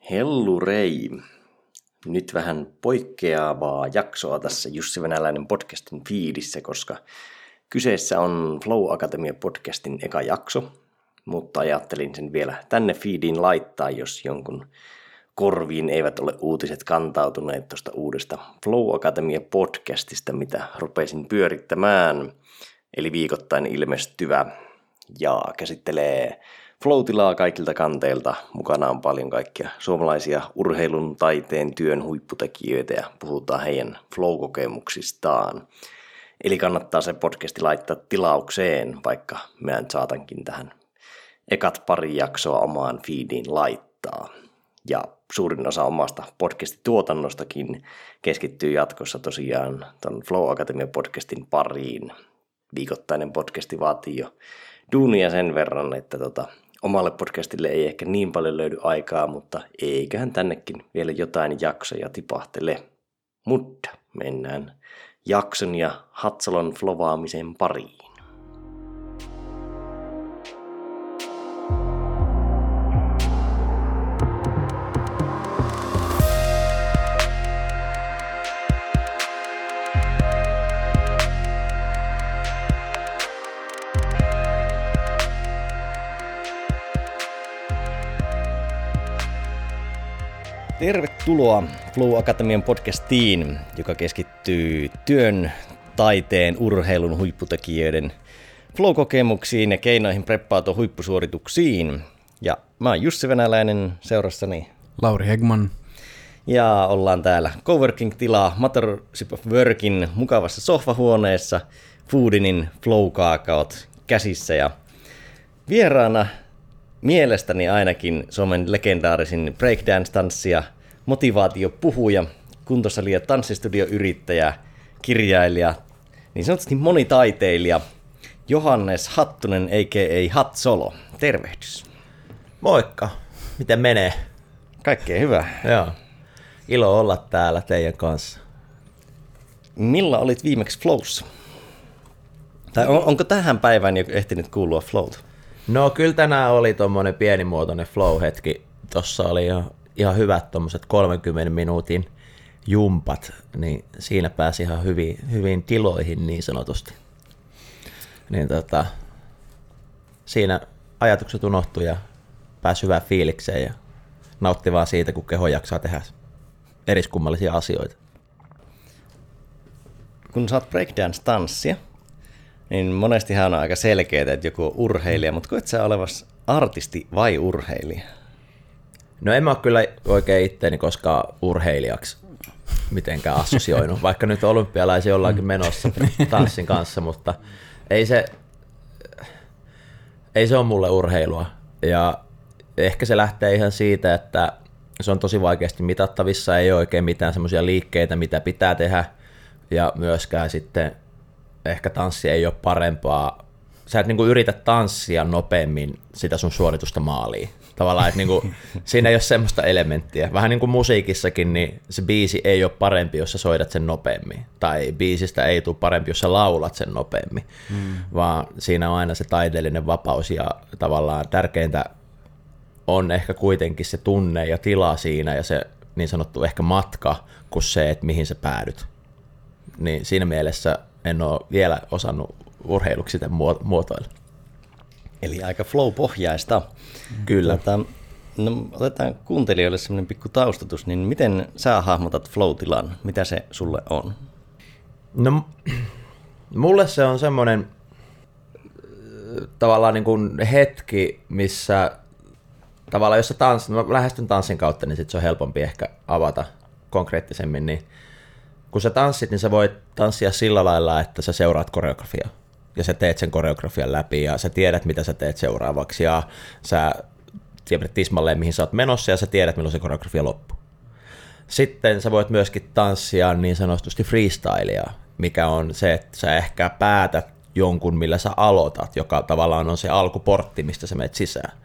Hellurei. Nyt vähän poikkeavaa jaksoa tässä Jussi Venäläinen podcastin fiidissä, koska kyseessä on Flow Akatemia podcastin eka jakso, mutta ajattelin sen vielä tänne fiidiin laittaa, jos jonkun korviin eivät ole uutiset kantautuneet tuosta uudesta Flow Akatemia podcastista, mitä rupesin pyörittämään. Eli viikoittain ilmestyvä ja käsittelee Floatilaa kaikilta kanteilta. Mukana on paljon kaikkia suomalaisia urheilun, taiteen, työn huipputekijöitä ja puhutaan heidän flow-kokemuksistaan. Eli kannattaa se podcasti laittaa tilaukseen, vaikka mä saatankin tähän ekat pari jaksoa omaan feediin laittaa. Ja suurin osa omasta podcast-tuotannostakin keskittyy jatkossa tosiaan ton Flow Academia podcastin pariin. Viikoittainen podcasti vaatii jo duunia sen verran, että tota, omalle podcastille ei ehkä niin paljon löydy aikaa, mutta eiköhän tännekin vielä jotain jaksoja tipahtele. Mutta mennään jakson ja Hatsalon flovaamisen pariin. Tervetuloa Flow Akatemian podcastiin, joka keskittyy työn, taiteen, urheilun huipputekijöiden flow-kokemuksiin ja keinoihin preppautua huippusuorituksiin. Ja mä oon Jussi Venäläinen, seurassani Lauri Hegman. Ja ollaan täällä Coworking-tilaa Motorship of Workin mukavassa sohvahuoneessa, Foodinin flow käsissä ja vieraana mielestäni ainakin Suomen legendaarisin breakdance-tanssija, motivaatiopuhuja, kuntosali- ja tanssistudioyrittäjä, kirjailija, niin sanotusti monitaiteilija, Johannes Hattunen, a.k.a. Hatsolo. Tervehdys. Moikka. Miten menee? Kaikkea hyvää. Joo. Ilo olla täällä teidän kanssa. Millä olit viimeksi Flowssa? Tai on, onko tähän päivään jo ehtinyt kuulua Flowta? No kyllä tänään oli tuommoinen pienimuotoinen flow-hetki. Tuossa oli ihan, ihan hyvät tuommoiset 30 minuutin jumpat, niin siinä pääsi ihan hyvin, hyvin tiloihin niin sanotusti. Niin tota, siinä ajatukset unohtui ja pääsi hyvään fiilikseen ja nautti vaan siitä, kun keho jaksaa tehdä eriskummallisia asioita. Kun oot breakdance-tanssia, niin monestihan on aika selkeää, että joku on urheilija, mutta koet sä olevas artisti vai urheilija? No en mä ole kyllä oikein itteeni koskaan urheilijaksi mitenkään assosioinut, vaikka nyt olympialaisia ollaankin menossa tanssin kanssa, mutta ei se, ei se ole mulle urheilua. Ja ehkä se lähtee ihan siitä, että se on tosi vaikeasti mitattavissa, ei ole oikein mitään semmoisia liikkeitä, mitä pitää tehdä, ja myöskään sitten ehkä tanssi ei ole parempaa. Sä et niinku yritä tanssia nopeammin sitä sun suoritusta maaliin. Tavallaan, että niinku, siinä ei ole semmoista elementtiä. Vähän niin kuin musiikissakin, niin se biisi ei ole parempi, jos sä soidat sen nopeammin. Tai biisistä ei tule parempi, jos sä laulat sen nopeammin. Hmm. Vaan siinä on aina se taiteellinen vapaus ja tavallaan tärkeintä on ehkä kuitenkin se tunne ja tila siinä ja se niin sanottu ehkä matka kuin se, että mihin sä päädyt. Niin siinä mielessä en ole vielä osannut urheiluksi sitä muotoilla. Eli aika flow-pohjaista. Kyllä. Tätä, tota, no, otetaan kuuntelijoille semmoinen pikku taustatus, niin miten sä hahmotat flow-tilan? Mitä se sulle on? No, mulle se on semmoinen tavallaan niin kuin hetki, missä tavallaan jos sä tans, mä lähestyn tanssin kautta, niin sit se on helpompi ehkä avata konkreettisemmin, niin kun sä tanssit, niin sä voit tanssia sillä lailla, että sä seuraat koreografiaa ja sä teet sen koreografian läpi ja sä tiedät, mitä sä teet seuraavaksi ja sä tiedät tismalleen, mihin sä oot menossa ja sä tiedät, milloin se koreografia loppuu. Sitten sä voit myöskin tanssia niin sanotusti freestylia, mikä on se, että sä ehkä päätät jonkun, millä sä aloitat, joka tavallaan on se alkuportti, mistä sä menet sisään.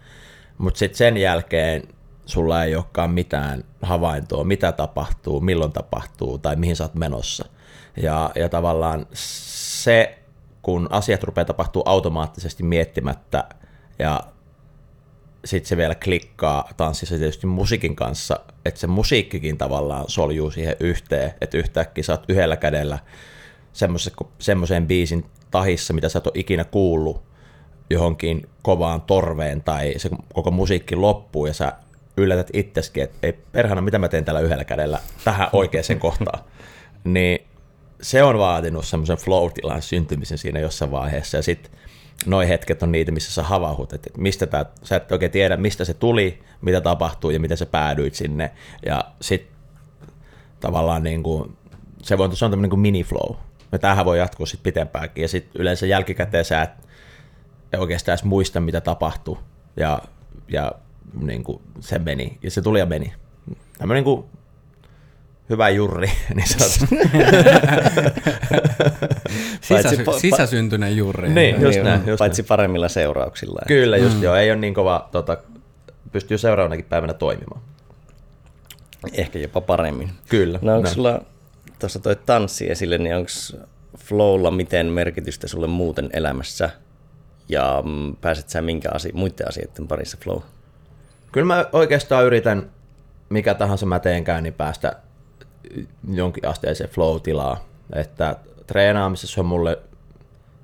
Mutta sitten sen jälkeen sulla ei olekaan mitään havaintoa, mitä tapahtuu, milloin tapahtuu tai mihin sä oot menossa. Ja, ja tavallaan se, kun asiat rupeaa tapahtuu automaattisesti miettimättä ja sitten se vielä klikkaa tanssissa tietysti musiikin kanssa, että se musiikkikin tavallaan soljuu siihen yhteen, että yhtäkkiä sä oot yhdellä kädellä semmoisen biisin tahissa, mitä sä et ole ikinä kuullut johonkin kovaan torveen tai se koko musiikki loppuu ja sä yllätät itseskin, että ei perhana, mitä mä teen tällä yhdellä kädellä tähän oikeaan kohtaan. Niin se on vaatinut semmoisen flow-tilan syntymisen siinä jossain vaiheessa ja sitten noi hetket on niitä, missä sä havahut, että mistä tää, sä et oikein tiedä, mistä se tuli, mitä tapahtuu ja miten sä päädyit sinne. Ja sitten tavallaan niin kuin, se, voi, se on tämmöinen kuin mini-flow. Ja tämähän voi jatkua sitten pitempäänkin. Ja sitten yleensä jälkikäteen sä et oikeastaan edes muista, mitä tapahtui. Ja, ja niin kuin se meni. Ja se tuli ja meni. Tämmöinen kuin hyvä jurri, niin sanotusti. Sisä, sisäsyntyinen jurri. Niin, just niin, näin. Just paitsi näin. paremmilla seurauksilla. Kyllä, just mm. joo. Ei ole niin kova, tota, pystyy seuraavanakin päivänä toimimaan. Ehkä jopa paremmin. Kyllä. No onko sulla, tuossa toi tanssi esille, niin onko flowlla miten merkitystä sulle muuten elämässä? Ja mm, pääset sä minkä asia, muiden asioiden parissa flow? Kyllä mä oikeastaan yritän, mikä tahansa mä teenkään, niin päästä jonkin asteeseen flow-tilaa. Että treenaamisessa on mulle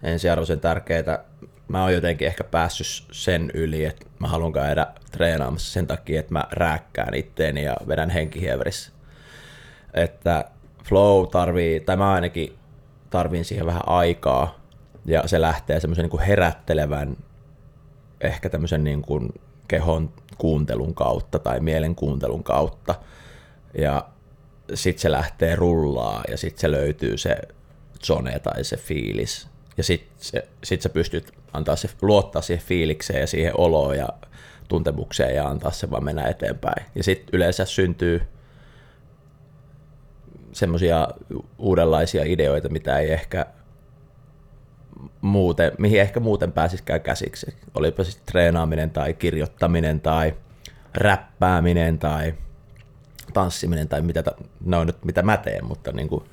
ensiarvoisen tärkeää. Mä oon jotenkin ehkä päässyt sen yli, että mä haluan käydä treenaamassa sen takia, että mä rääkkään itteeni ja vedän henkihieverissä. Että flow tarvii, tai mä ainakin tarviin siihen vähän aikaa, ja se lähtee semmoisen niin herättelevän, ehkä tämmöisen niin kuin kehon kuuntelun kautta tai mielen kuuntelun kautta. Ja sitten se lähtee rullaa ja sitten se löytyy se zone tai se fiilis. Ja sitten sit sä pystyt antaa se, luottaa siihen fiilikseen ja siihen oloon ja tuntemukseen ja antaa se vaan mennä eteenpäin. Ja sitten yleensä syntyy semmoisia uudenlaisia ideoita, mitä ei ehkä muuten, mihin ehkä muuten pääsisikään käsiksi. Olipa sitten treenaaminen tai kirjoittaminen tai räppääminen tai tanssiminen tai mitä, ne on nyt mitä mä teen, mutta niin kuin,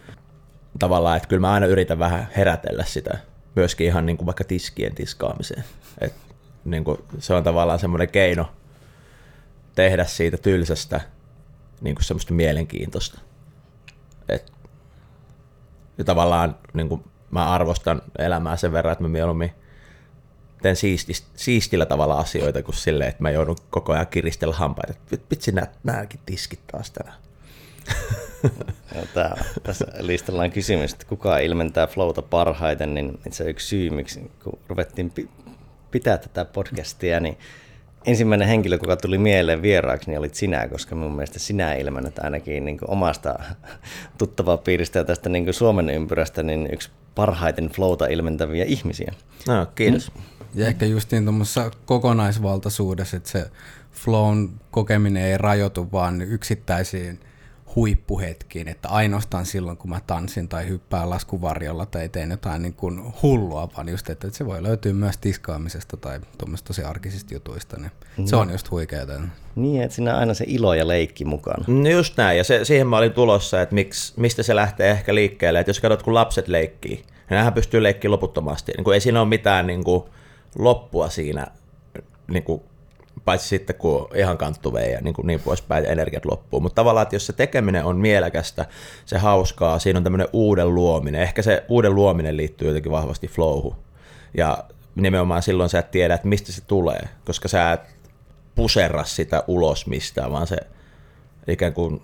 tavallaan, että kyllä mä aina yritän vähän herätellä sitä, myöskin ihan niin kuin vaikka tiskien tiskaamiseen. Et, niin kuin, se on tavallaan semmoinen keino tehdä siitä tylsästä niin kuin semmoista mielenkiintoista. Et, ja tavallaan niin kuin, mä arvostan elämää sen verran, että mä mieluummin teen siistis, siistillä tavalla asioita kuin silleen, että mä joudun koko ajan kiristellä hampaita. Vitsi, nää, nääkin tiskit taas tänään. Tää, tässä listalla on kysymys, että kuka ilmentää flowta parhaiten, niin se on yksi syy, miksi kun ruvettiin pitää tätä podcastia, niin ensimmäinen henkilö, joka tuli mieleen vieraaksi, niin olit sinä, koska mun mielestä sinä ilmennet ainakin niin omasta tuttavaa piiristä ja tästä niin Suomen ympyrästä niin yksi parhaiten flowta ilmentäviä ihmisiä. No, kiitos. Ja ehkä justiin tuommoisessa kokonaisvaltaisuudessa, että se flown kokeminen ei rajoitu vaan yksittäisiin huippuhetkiin, että ainoastaan silloin, kun mä tanssin tai hyppään laskuvarjolla tai teen jotain niin kuin hullua, vaan just, että se voi löytyä myös tiskaamisesta tai tuommoista tosi arkisista jutuista, niin no. se on just huikeaa. Niin, että siinä on aina se ilo ja leikki mukana. No just näin, ja se, siihen mä olin tulossa, että miksi, mistä se lähtee ehkä liikkeelle, että jos katsot, kun lapset leikkii, niin nämähän pystyy leikkiä loputtomasti, niin kuin ei siinä ole mitään niin kuin loppua siinä niin kuin paitsi sitten kun ihan kanttuvee ja niin, kuin niin poispäin, energiat loppuu. Mutta tavallaan, että jos se tekeminen on mielekästä, se hauskaa, siinä on tämmöinen uuden luominen. Ehkä se uuden luominen liittyy jotenkin vahvasti flowhu. Ja nimenomaan silloin sä et tiedä, että mistä se tulee, koska sä et puserra sitä ulos mistään, vaan se ikään kuin,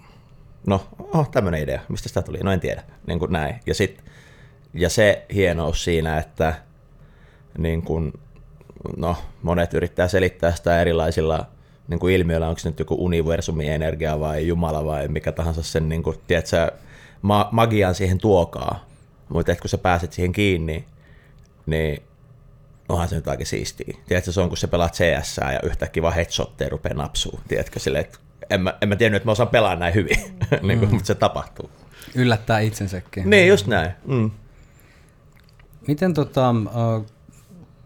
no, oh, tämmöinen idea, mistä sitä tuli, no en tiedä, niin kuin näin. Ja, sit, ja se hienous siinä, että niin kuin, no, monet yrittää selittää sitä erilaisilla niin kuin ilmiöillä, onko se nyt joku universumin energia vai Jumala vai mikä tahansa sen, niin kuin, tiedätkö, ma- magian siihen tuokaa. Mutta kun sä pääset siihen kiinni, niin onhan se nyt aika siistiä. Tiedätkö, se on kun sä pelaat CS ja yhtäkkiä vaan headshotteja rupeaa napsuu. Tiedätkö, sille, että en mä, en mä tiennyt, että mä osaan pelaa näin hyvin, niin kuin, mm. mutta se tapahtuu. Yllättää itsensäkin. Niin, just näin. Mm. Miten tota,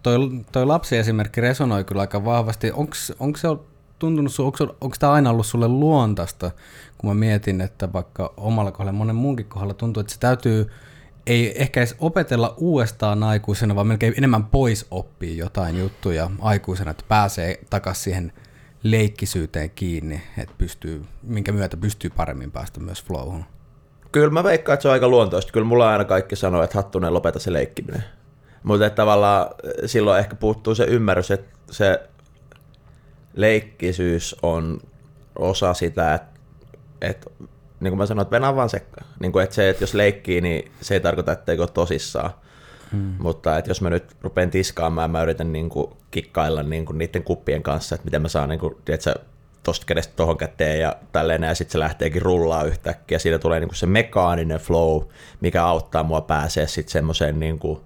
toi, toi lapsiesimerkki resonoi kyllä aika vahvasti. Onko se tuntunut, onko tämä aina ollut sulle luontaista, kun mä mietin, että vaikka omalla kohdalla monen muunkin kohdalla tuntuu, että se täytyy ei ehkä edes opetella uudestaan aikuisena, vaan melkein enemmän pois oppii jotain juttuja aikuisena, että pääsee takaisin siihen leikkisyyteen kiinni, että pystyy, minkä myötä pystyy paremmin päästä myös flowhun. Kyllä mä veikkaan, että se on aika luontoista. Kyllä mulla aina kaikki sanoo, että Hattunen lopeta se leikkiminen. Mutta tavallaan silloin ehkä puuttuu se ymmärrys, että se leikkisyys on osa sitä, että, että niin kuin mä sanoin, että venää vaan sekka. Niin kuin, että se, että jos leikkii, niin se ei tarkoita, että eikö tosissaan. Hmm. Mutta että jos mä nyt rupean tiskaamaan, mä yritän niin kuin kikkailla niin kuin niiden kuppien kanssa, että miten mä saan niin kuin, tiedätkö, tosta kädestä tohon käteen ja tälleen ja sitten se lähteekin rullaa yhtäkkiä. Siitä tulee niin kuin se mekaaninen flow, mikä auttaa mua pääsee sitten semmoiseen niin kuin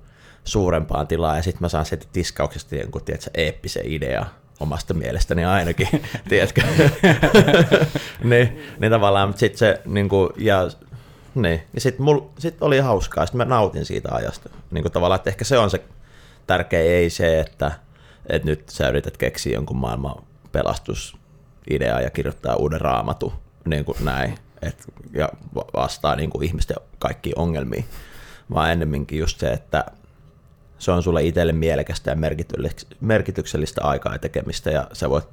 suurempaan tilaan ja sitten mä saan sieltä tiskauksesta jonkun, tiedätkö, eeppisen idea omasta mielestäni ainakin, tiedätkö? niin, niin tavallaan sitten se, niin kuin, ja niin, ja sitten sit oli hauskaa, sitten mä nautin siitä ajasta. Niin kuin tavallaan, että ehkä se on se tärkeä, ei se, että, että nyt sä yrität keksiä jonkun maailman pelastusidea ja kirjoittaa uuden raamatu, niin kuin näin, et, ja vastaa niin kuin ihmisten kaikkiin ongelmiin, vaan ennemminkin just se, että se on sulle itselle mielekästä ja merkityksellistä aikaa ja tekemistä, ja sä voit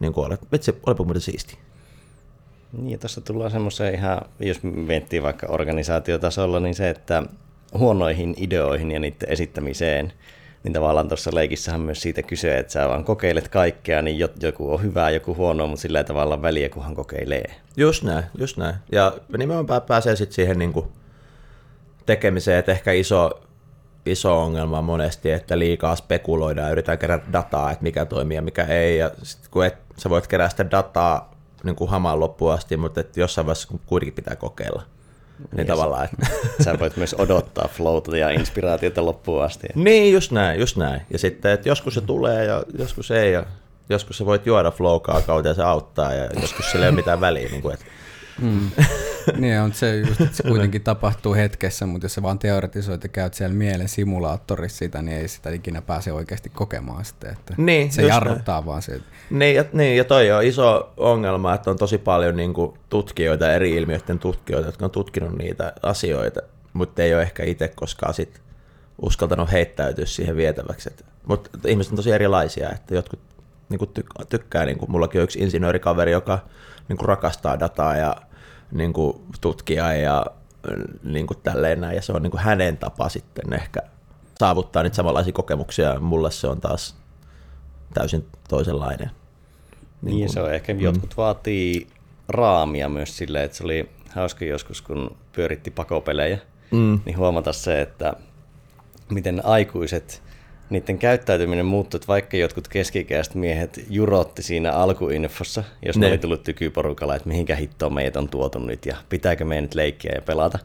niin kuin olla, vitsi, olipa muuten siisti. Niin, ja tuossa tullaan semmoiseen ihan, jos miettii vaikka organisaatiotasolla, niin se, että huonoihin ideoihin ja niiden esittämiseen, niin tavallaan tuossa leikissähän myös siitä kyse, että sä vaan kokeilet kaikkea, niin joku on hyvä, joku huono, mutta sillä tavalla väliä, kunhan kokeilee. Just näin, just näin. Ja nimenomaan pääsee sitten siihen niin kuin tekemiseen, että ehkä iso, iso ongelma monesti, että liikaa spekuloidaan, yritetään kerätä dataa, että mikä toimii ja mikä ei, ja sit kun et, sä voit kerätä sitä dataa niin kuin hamaan loppuun asti, mutta että jossain vaiheessa kuitenkin pitää kokeilla. Niin, niin tavallaan, että... Sä voit myös odottaa flowta ja inspiraatiota loppuun asti. Niin, just näin, just näin. Ja sitten, että joskus se tulee ja joskus ei, ja joskus sä voit juoda flow kautta ja se auttaa, ja joskus sillä ei ole mitään väliä. Niin kuin, että Mm. niin on se just, että se kuitenkin tapahtuu hetkessä, mutta jos sä vaan teoretisoit ja käyt siellä mielen simulaattorissa sitä, niin ei sitä ikinä pääse oikeasti kokemaan sitten. Että niin, se jarruttaa näin. vaan se. Niin ja, niin, ja toi on iso ongelma, että on tosi paljon niin kuin, tutkijoita, eri ilmiöiden tutkijoita, jotka on tutkinut niitä asioita, mutta ei ole ehkä itse koskaan sit uskaltanut heittäytyä siihen vietäväksi. Mutta ihmiset on tosi erilaisia, että jotkut niin kuin tykkää, niin kuin mullakin on yksi insinöörikaveri, joka niin kuin rakastaa dataa ja niin kuin tutkia ja niin kuin tälleen näin, ja se on niin kuin hänen tapa sitten ehkä saavuttaa niitä samanlaisia kokemuksia, mulle se on taas täysin toisenlainen. Niin, niin se on ehkä, mm. jotkut vaatii raamia myös silleen, että se oli hauska joskus, kun pyöritti pakopelejä, mm. niin huomata se, että miten aikuiset niiden käyttäytyminen muuttui, että vaikka jotkut keskikäiset miehet jurotti siinä alkuinfossa, jos ne, ne oli tullut tykyporukalla, että mihinkä hittoon meidät on tuotu nyt ja pitääkö meidän nyt leikkiä ja pelata.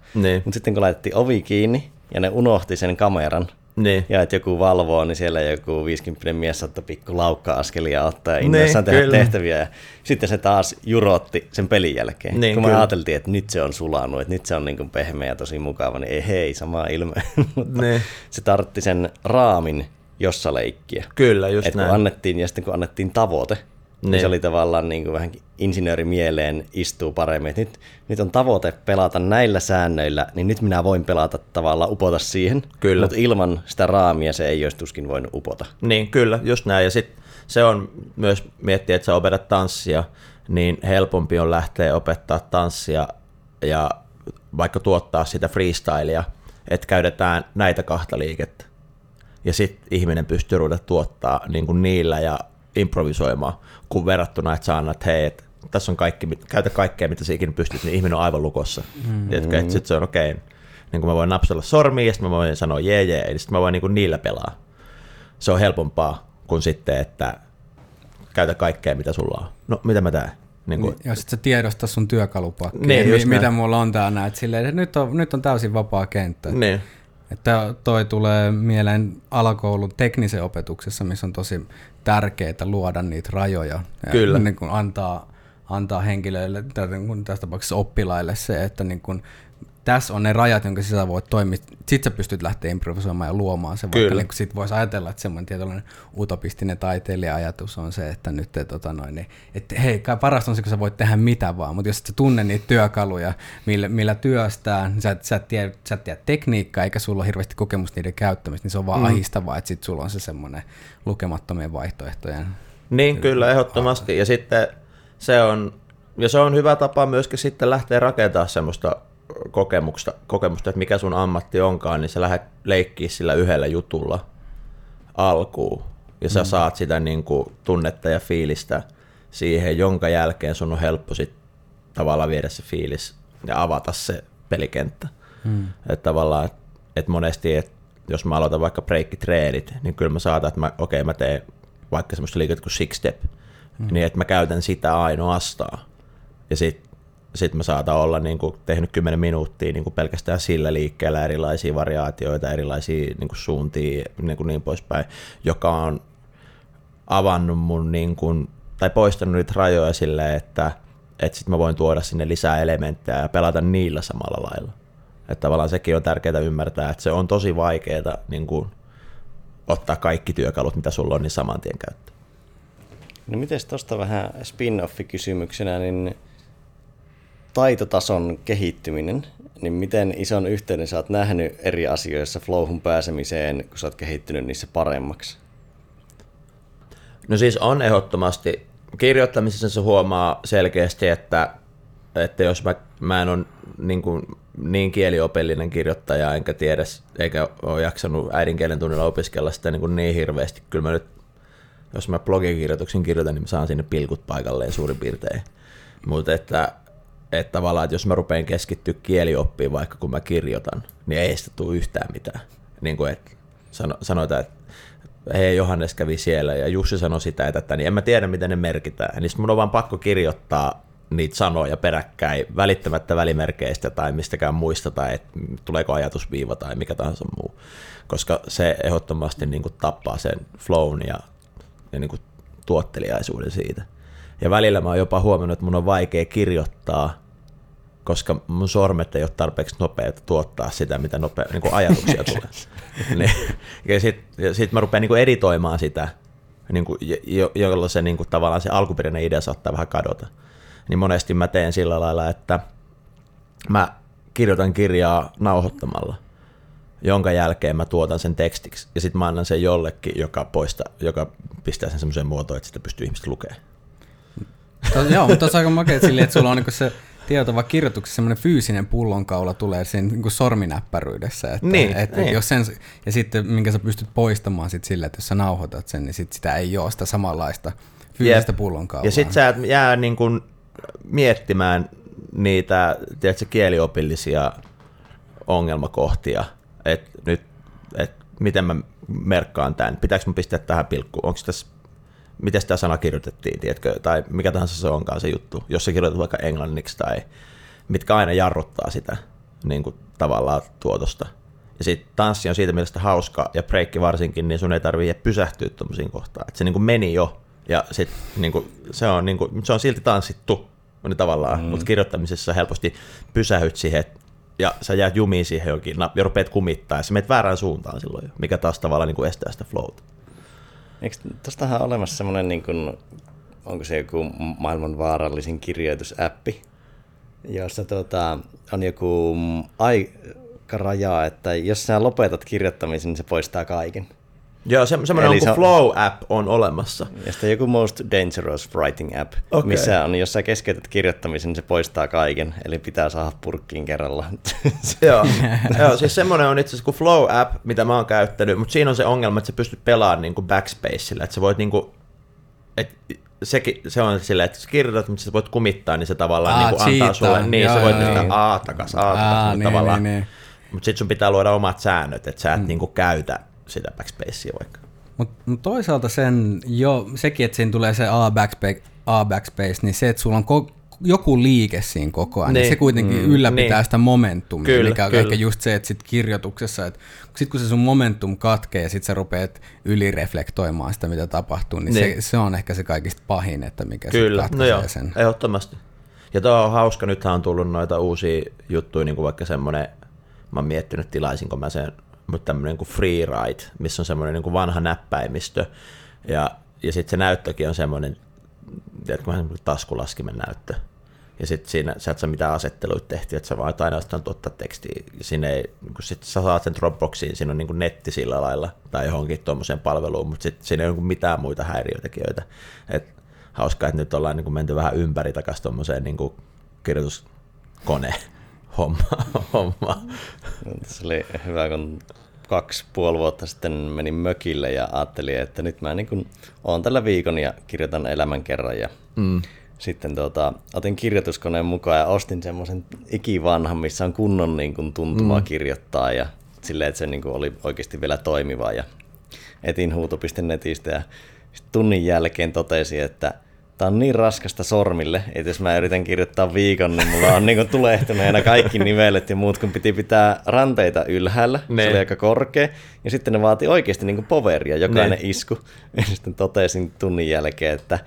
Mutta sitten kun laitettiin ovi kiinni ja ne unohti sen kameran, niin. Ja että joku valvoo, niin siellä joku 50 mies saattaa pikku laukka-askelia ottaa ja innoissaan niin, tehdä kyllä. tehtäviä. Ja sitten se taas jurotti sen pelin jälkeen. Niin, Kun me ajateltiin, että nyt se on sulanut, että nyt se on niin kuin pehmeä ja tosi mukava, niin ei hei, sama ilme. Mutta niin. se tartti sen raamin, jossa leikkiä. Kyllä, just Et näin. Kun annettiin, ja sitten kun annettiin tavoite, niin, niin se oli tavallaan niin kuin vähän insinöörimieleen istuu paremmin, että nyt, nyt on tavoite pelata näillä säännöillä, niin nyt minä voin pelata tavallaan upota siihen, kyllä. mutta ilman sitä raamia se ei olisi tuskin voinut upota. Niin, kyllä, just näin. Ja sitten se on myös miettiä, että sä opetat tanssia, niin helpompi on lähteä opettaa tanssia ja vaikka tuottaa sitä freestylia, että käytetään näitä kahta liikettä. Ja sitten ihminen pystyy ruveta tuottaa niin kuin niillä ja improvisoimaan, kun verrattuna, että sä annat, hei, että tässä on kaikki, käytä kaikkea, mitä sä ikinä pystyt, niin ihminen on aivan lukossa. Mm-hmm. että sitten se on okei, okay. niin kuin mä voin napsella sormiin, ja sitten mä voin sanoa jee jee, ja sitten mä voin niin kuin niillä pelaa. Se on helpompaa kuin sitten, että käytä kaikkea, mitä sulla on. No, mitä mä teen? Niin kuin... Ja sitten sä tiedostaa sun työkalupakki, niin, mi- mitä mulla on täällä näet silleen, että nyt on, nyt on täysin vapaa kenttä. Niin. Että toi tulee mieleen alakoulun teknisen opetuksessa, missä on tosi tärkeää luoda niitä rajoja. Ja Kyllä. Niin kun antaa, antaa henkilöille, tässä tapauksessa oppilaille se, että niin kun tässä on ne rajat, jonka sisällä voit toimia. Sitten sä pystyt lähteä improvisoimaan ja luomaan se. Vaikka niin sit voisi ajatella, että semmoinen tietynlainen utopistinen taiteilija-ajatus on se, että nyt te, tota noin, niin, että hei, parasta on se, kun sä voit tehdä mitä vaan, mutta jos et sä tunne niitä työkaluja, millä, millä työstää, niin sä, et, sä, et tiedä, sä et tiedä tekniikkaa, eikä sulla ole hirveästi kokemusta niiden käyttämistä, niin se on vaan mm. ahistavaa, että sit sulla on se semmoinen lukemattomien vaihtoehtojen Niin, kyllä, ehdottomasti. Ja sitten se on, ja se on hyvä tapa myöskin sitten lähteä rakentamaan semmoista kokemusta, kokemusta, että mikä sun ammatti onkaan, niin sä lähdet leikkiä sillä yhdellä jutulla alkuun. Ja sä mm. saat sitä niin kuin, tunnetta ja fiilistä siihen, jonka jälkeen sun on helppo sit tavallaan viedä se fiilis ja avata se pelikenttä. Mm. Että tavallaan, että et monesti, et jos mä aloitan vaikka breikkitreenit, niin kyllä mä saatan, että mä, okei, okay, mä teen vaikka semmoista liikettä kuin six step, mm. niin että mä käytän sitä ainoastaan. Ja sitten sit mä saatan olla niin kuin, tehnyt 10 minuuttia niin kuin pelkästään sillä liikkeellä erilaisia variaatioita, erilaisia niin kuin suuntia niin, kuin niin poispäin, joka on avannut mun niin kuin, tai poistanut niitä rajoja silleen, että, että sit mä voin tuoda sinne lisää elementtejä ja pelata niillä samalla lailla. Että tavallaan sekin on tärkeää ymmärtää, että se on tosi vaikeaa niin kuin, ottaa kaikki työkalut, mitä sulla on, niin saman tien käyttöön. No miten tuosta vähän spin-off-kysymyksenä, niin taitotason kehittyminen, niin miten ison yhteyden sä oot nähnyt eri asioissa flowhun pääsemiseen, kun sä oot kehittynyt niissä paremmaksi? No siis on ehdottomasti. Kirjoittamisessa se huomaa selkeästi, että, että jos mä, mä en ole niin, kuin, niin kieliopillinen kirjoittaja, enkä tiedä, eikä ole jaksanut äidinkielen tunnilla opiskella sitä niin, kuin niin hirveästi. Kyllä mä nyt, jos mä blogikirjoituksen kirjoitan, niin mä saan sinne pilkut paikalleen suurin piirtein. Mutta että, että tavallaan, että jos mä rupean keskittyä kielioppiin vaikka kun mä kirjoitan, niin ei sitä tule yhtään mitään. Niin kuin, että sano, sanotaan, että hei Johannes kävi siellä ja Jussi sanoi sitä ja tätä, niin en mä tiedä miten ne merkitään. Niin mun on vaan pakko kirjoittaa niitä sanoja peräkkäin välittämättä välimerkeistä tai mistäkään muista tai että tuleeko ajatusviiva tai mikä tahansa muu, koska se ehdottomasti niin kuin tappaa sen flown ja, ja niin kuin tuotteliaisuuden siitä. Ja välillä mä oon jopa huomannut, että mun on vaikea kirjoittaa, koska mun sormet ei ole tarpeeksi nopeita tuottaa sitä, mitä nopea, niin kuin ajatuksia tulee. niin, ja sitten sit mä rupean niin kuin editoimaan sitä, niin kuin, jo, jolloin se niin kuin, tavallaan se alkuperäinen idea saattaa vähän kadota niin monesti mä teen sillä lailla, että mä kirjoitan kirjaa nauhoittamalla, jonka jälkeen mä tuotan sen tekstiksi ja sitten mä annan sen jollekin, joka, poista, joka pistää sen semmoiseen muotoon, että sitä pystyy ihmiset lukemaan. Tos, joo, mutta on aika makea silleen, että sulla on niinku se tietova kirjoituksessa semmoinen fyysinen pullonkaula tulee sen niin kuin sorminäppäryydessä. Että, niin, että niin. Jos sen, ja sitten minkä sä pystyt poistamaan sit sillä, että jos sä nauhoitat sen, niin sit sitä ei ole sitä samanlaista fyysistä Jep. pullonkaulaa. Ja sitten sä et jää niin kuin miettimään niitä tiedätkö, kieliopillisia ongelmakohtia, että nyt, että miten mä merkkaan tämän, pitääkö mä pistää tähän pilkku, onko tässä, miten tämä sana kirjoitettiin, tiedätkö, tai mikä tahansa se onkaan se juttu, jos sä kirjoitat vaikka englanniksi tai mitkä aina jarruttaa sitä niin kuin tavallaan tuotosta. Ja sitten tanssi on siitä mielestä hauska, ja breikki varsinkin, niin sun ei tarvitse pysähtyä tuommoisiin kohtaan. Et se niin kuin meni jo, ja sit, niin kuin, se, on, niin kuin, se on silti tanssittu, niin tavallaan, mm. mutta kirjoittamisessa helposti pysähyt siihen, ja sä jäät jumiin siihen jokin, ja rupeat kumittaa, ja sä menet väärään suuntaan silloin, mikä taas tavallaan niin kuin estää sitä flowta. Eikö tuostahan on olemassa semmoinen, niin kuin, onko se joku maailman vaarallisin kirjoitusäppi, jossa tota, on joku aikaraja, että jos sä lopetat kirjoittamisen, niin se poistaa kaiken. Joo, se, semmoinen on, se on Flow-app on olemassa. Ja sitten joku Most Dangerous Writing App, okay. missä on, jos sä keskeytät kirjoittamisen, niin se poistaa kaiken, eli pitää saada purkkiin kerralla. Joo, Joo siis semmoinen on itse asiassa kuin Flow-app, mitä mä oon käyttänyt, mutta siinä on se ongelma, että sä pystyt pelaamaan niin kuin backspacella, että sä voit niin kuin, että sekin, se on silleen, että jos kirjoitat, mutta sä voit kumittaa, niin se tavallaan Aa, niin kuin antaa sulle, niin Joo, sä voit tehdä. A takas, A takas, mutta niin, tavallaan, niin, niin. mutta sitten sun pitää luoda omat säännöt, että sä et mm. niin kuin käytä sitä backspacea vaikka. Mutta mut toisaalta sen, jo, sekin, että siinä tulee se A-backspace, A-backspace, niin se, että sulla on ko- joku liike siinä koko ajan, niin, Niin. se kuitenkin Mm, ylläpitää niin. sitä momentumia, Kyllä, mikä on kyllä. ehkä just se, että sit kirjoituksessa, että sit kun se sun momentum katkee ja sit sä rupeat ylireflektoimaan sitä, mitä tapahtuu, niin, Niin. Se, se on ehkä se kaikista pahin, että mikä Kyllä, sit no joo, sen. ehdottomasti. Ja tuo on hauska, nythän on tullut noita uusia juttuja, niin kuin vaikka semmoinen, mä oon miettinyt tilaisinko mä sen, mutta tämmöinen kuin Freeride, missä on semmoinen niin kuin vanha näppäimistö, ja, ja sitten se näyttökin on semmoinen, tiedätkö, vähän semmoinen taskulaskimen näyttö. ja sitten siinä sä et saa mitään asetteluita tehty, että sä vaan ainoastaan tuottaa tekstiä. Sinne ei, kun sit sä saat sen Dropboxiin, siinä on niin netti sillä lailla tai johonkin tuommoiseen palveluun, mutta sitten siinä ei ole niin mitään muita häiriötekijöitä. Et hauskaa, että nyt ollaan niin menty vähän ympäri takaisin tuommoiseen niin kirjoituskone homma. homma. Se oli hyvä, kun kaksi puoli vuotta sitten menin mökille ja ajattelin, että nyt mä niin oon tällä viikon ja kirjoitan elämän kerran ja mm. sitten tuota, otin kirjoituskoneen mukaan ja ostin semmoisen ikivanhan, missä on kunnon niin kuin tuntumaa mm. kirjoittaa ja silleen, että se niin kuin oli oikeasti vielä toimiva ja etin huuto.netistä ja tunnin jälkeen totesin, että Tämä on niin raskasta sormille, että jos mä yritän kirjoittaa viikon, niin mulla on niin tulehtuneena kaikki nivelet ja muut, kun piti pitää ranteita ylhäällä, ne. se oli niin. aika korkea, ja sitten ne vaati oikeasti niin poveria, jokainen ne. Niin. isku. Ja sitten totesin tunnin jälkeen, että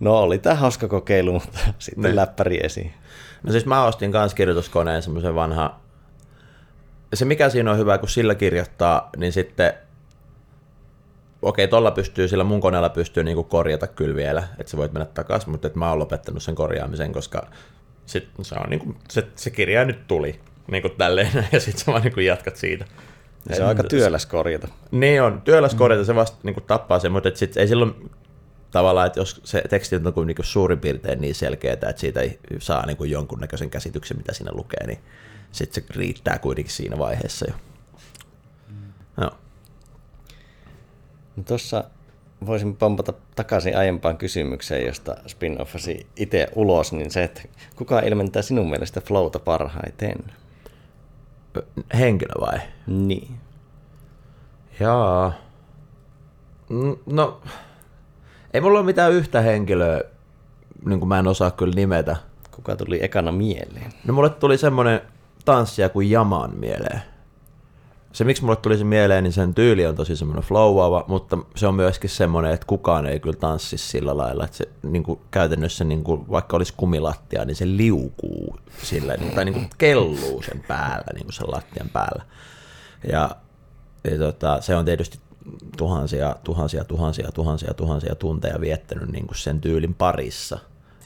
no oli tämä hauska kokeilu, mutta sitten ne. Niin. läppäri esiin. No siis mä ostin kanssa kirjoituskoneen semmoisen vanha, se mikä siinä on hyvä, kun sillä kirjoittaa, niin sitten okei, tuolla pystyy, sillä mun koneella pystyy niinku korjata kyllä vielä, että sä voit mennä takaisin, mutta mä oon lopettanut sen korjaamisen, koska sit se, on niinku, se, se kirja nyt tuli niinku tälleen, ja sitten sä vaan niinku jatkat siitä. Ja se on aika työläs korjata. Niin on, työläs mm. korjata, se vasta niinku tappaa sen, mutta sit ei silloin tavallaan, että jos se teksti on niinku, niinku suurin piirtein niin selkeää, että siitä ei saa niinku jonkunnäköisen käsityksen, mitä siinä lukee, niin sitten se riittää kuitenkin siinä vaiheessa jo. Mm. Joo. No tuossa voisin pompata takaisin aiempaan kysymykseen, josta spin-offasi itse ulos, niin se, että kuka ilmentää sinun mielestä flowta parhaiten? Henkilö vai? Niin. Jaa. No, ei mulla ole mitään yhtä henkilöä, niin kuin mä en osaa kyllä nimetä. Kuka tuli ekana mieleen? No mulle tuli semmonen tanssija kuin Jaman mieleen se, miksi mulle tuli se mieleen, niin sen tyyli on tosi semmoinen flowaava, mutta se on myöskin semmoinen, että kukaan ei kyllä tanssi sillä lailla, että se niin kuin käytännössä niin kuin, vaikka olisi kumilattia, niin se liukuu sillä, tai niin kuin kelluu sen päällä, niin kuin sen lattian päällä. Ja, ja tota, se on tietysti tuhansia, tuhansia, tuhansia, tuhansia, tuhansia tunteja viettänyt niin kuin sen tyylin parissa,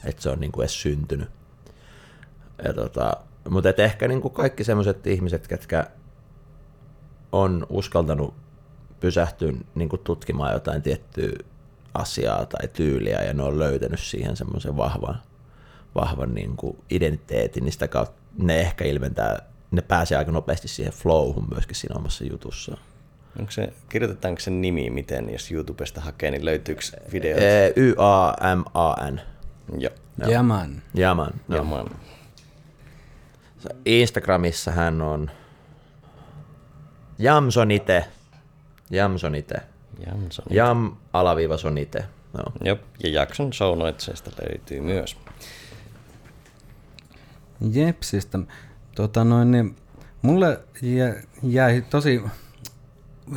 että se on niin kuin edes syntynyt. Ja tota, mutta ehkä niin kuin kaikki semmoiset ihmiset, ketkä on uskaltanut pysähtyä niin kuin tutkimaan jotain tiettyä asiaa tai tyyliä ja ne on löytänyt siihen semmoisen vahvan, vahvan niin kuin identiteetin, niin sitä kautta ne ehkä ilmentää, ne pääsee aika nopeasti siihen flowhun myöskin siinä omassa jutussa. Onko se, kirjoitetaanko sen nimi miten, jos YouTubesta hakee, niin löytyykö video? Y-A-M-A-N. Joo. Jaman. Jaman. Jaman. Instagramissa hän on Jamsonite. Jamsonite. Jamsonite. Jam alaviiva sonite. No. Jop, ja jakson show notesista löytyy myös. Jepsistä. Tota noin, niin mulle jäi tosi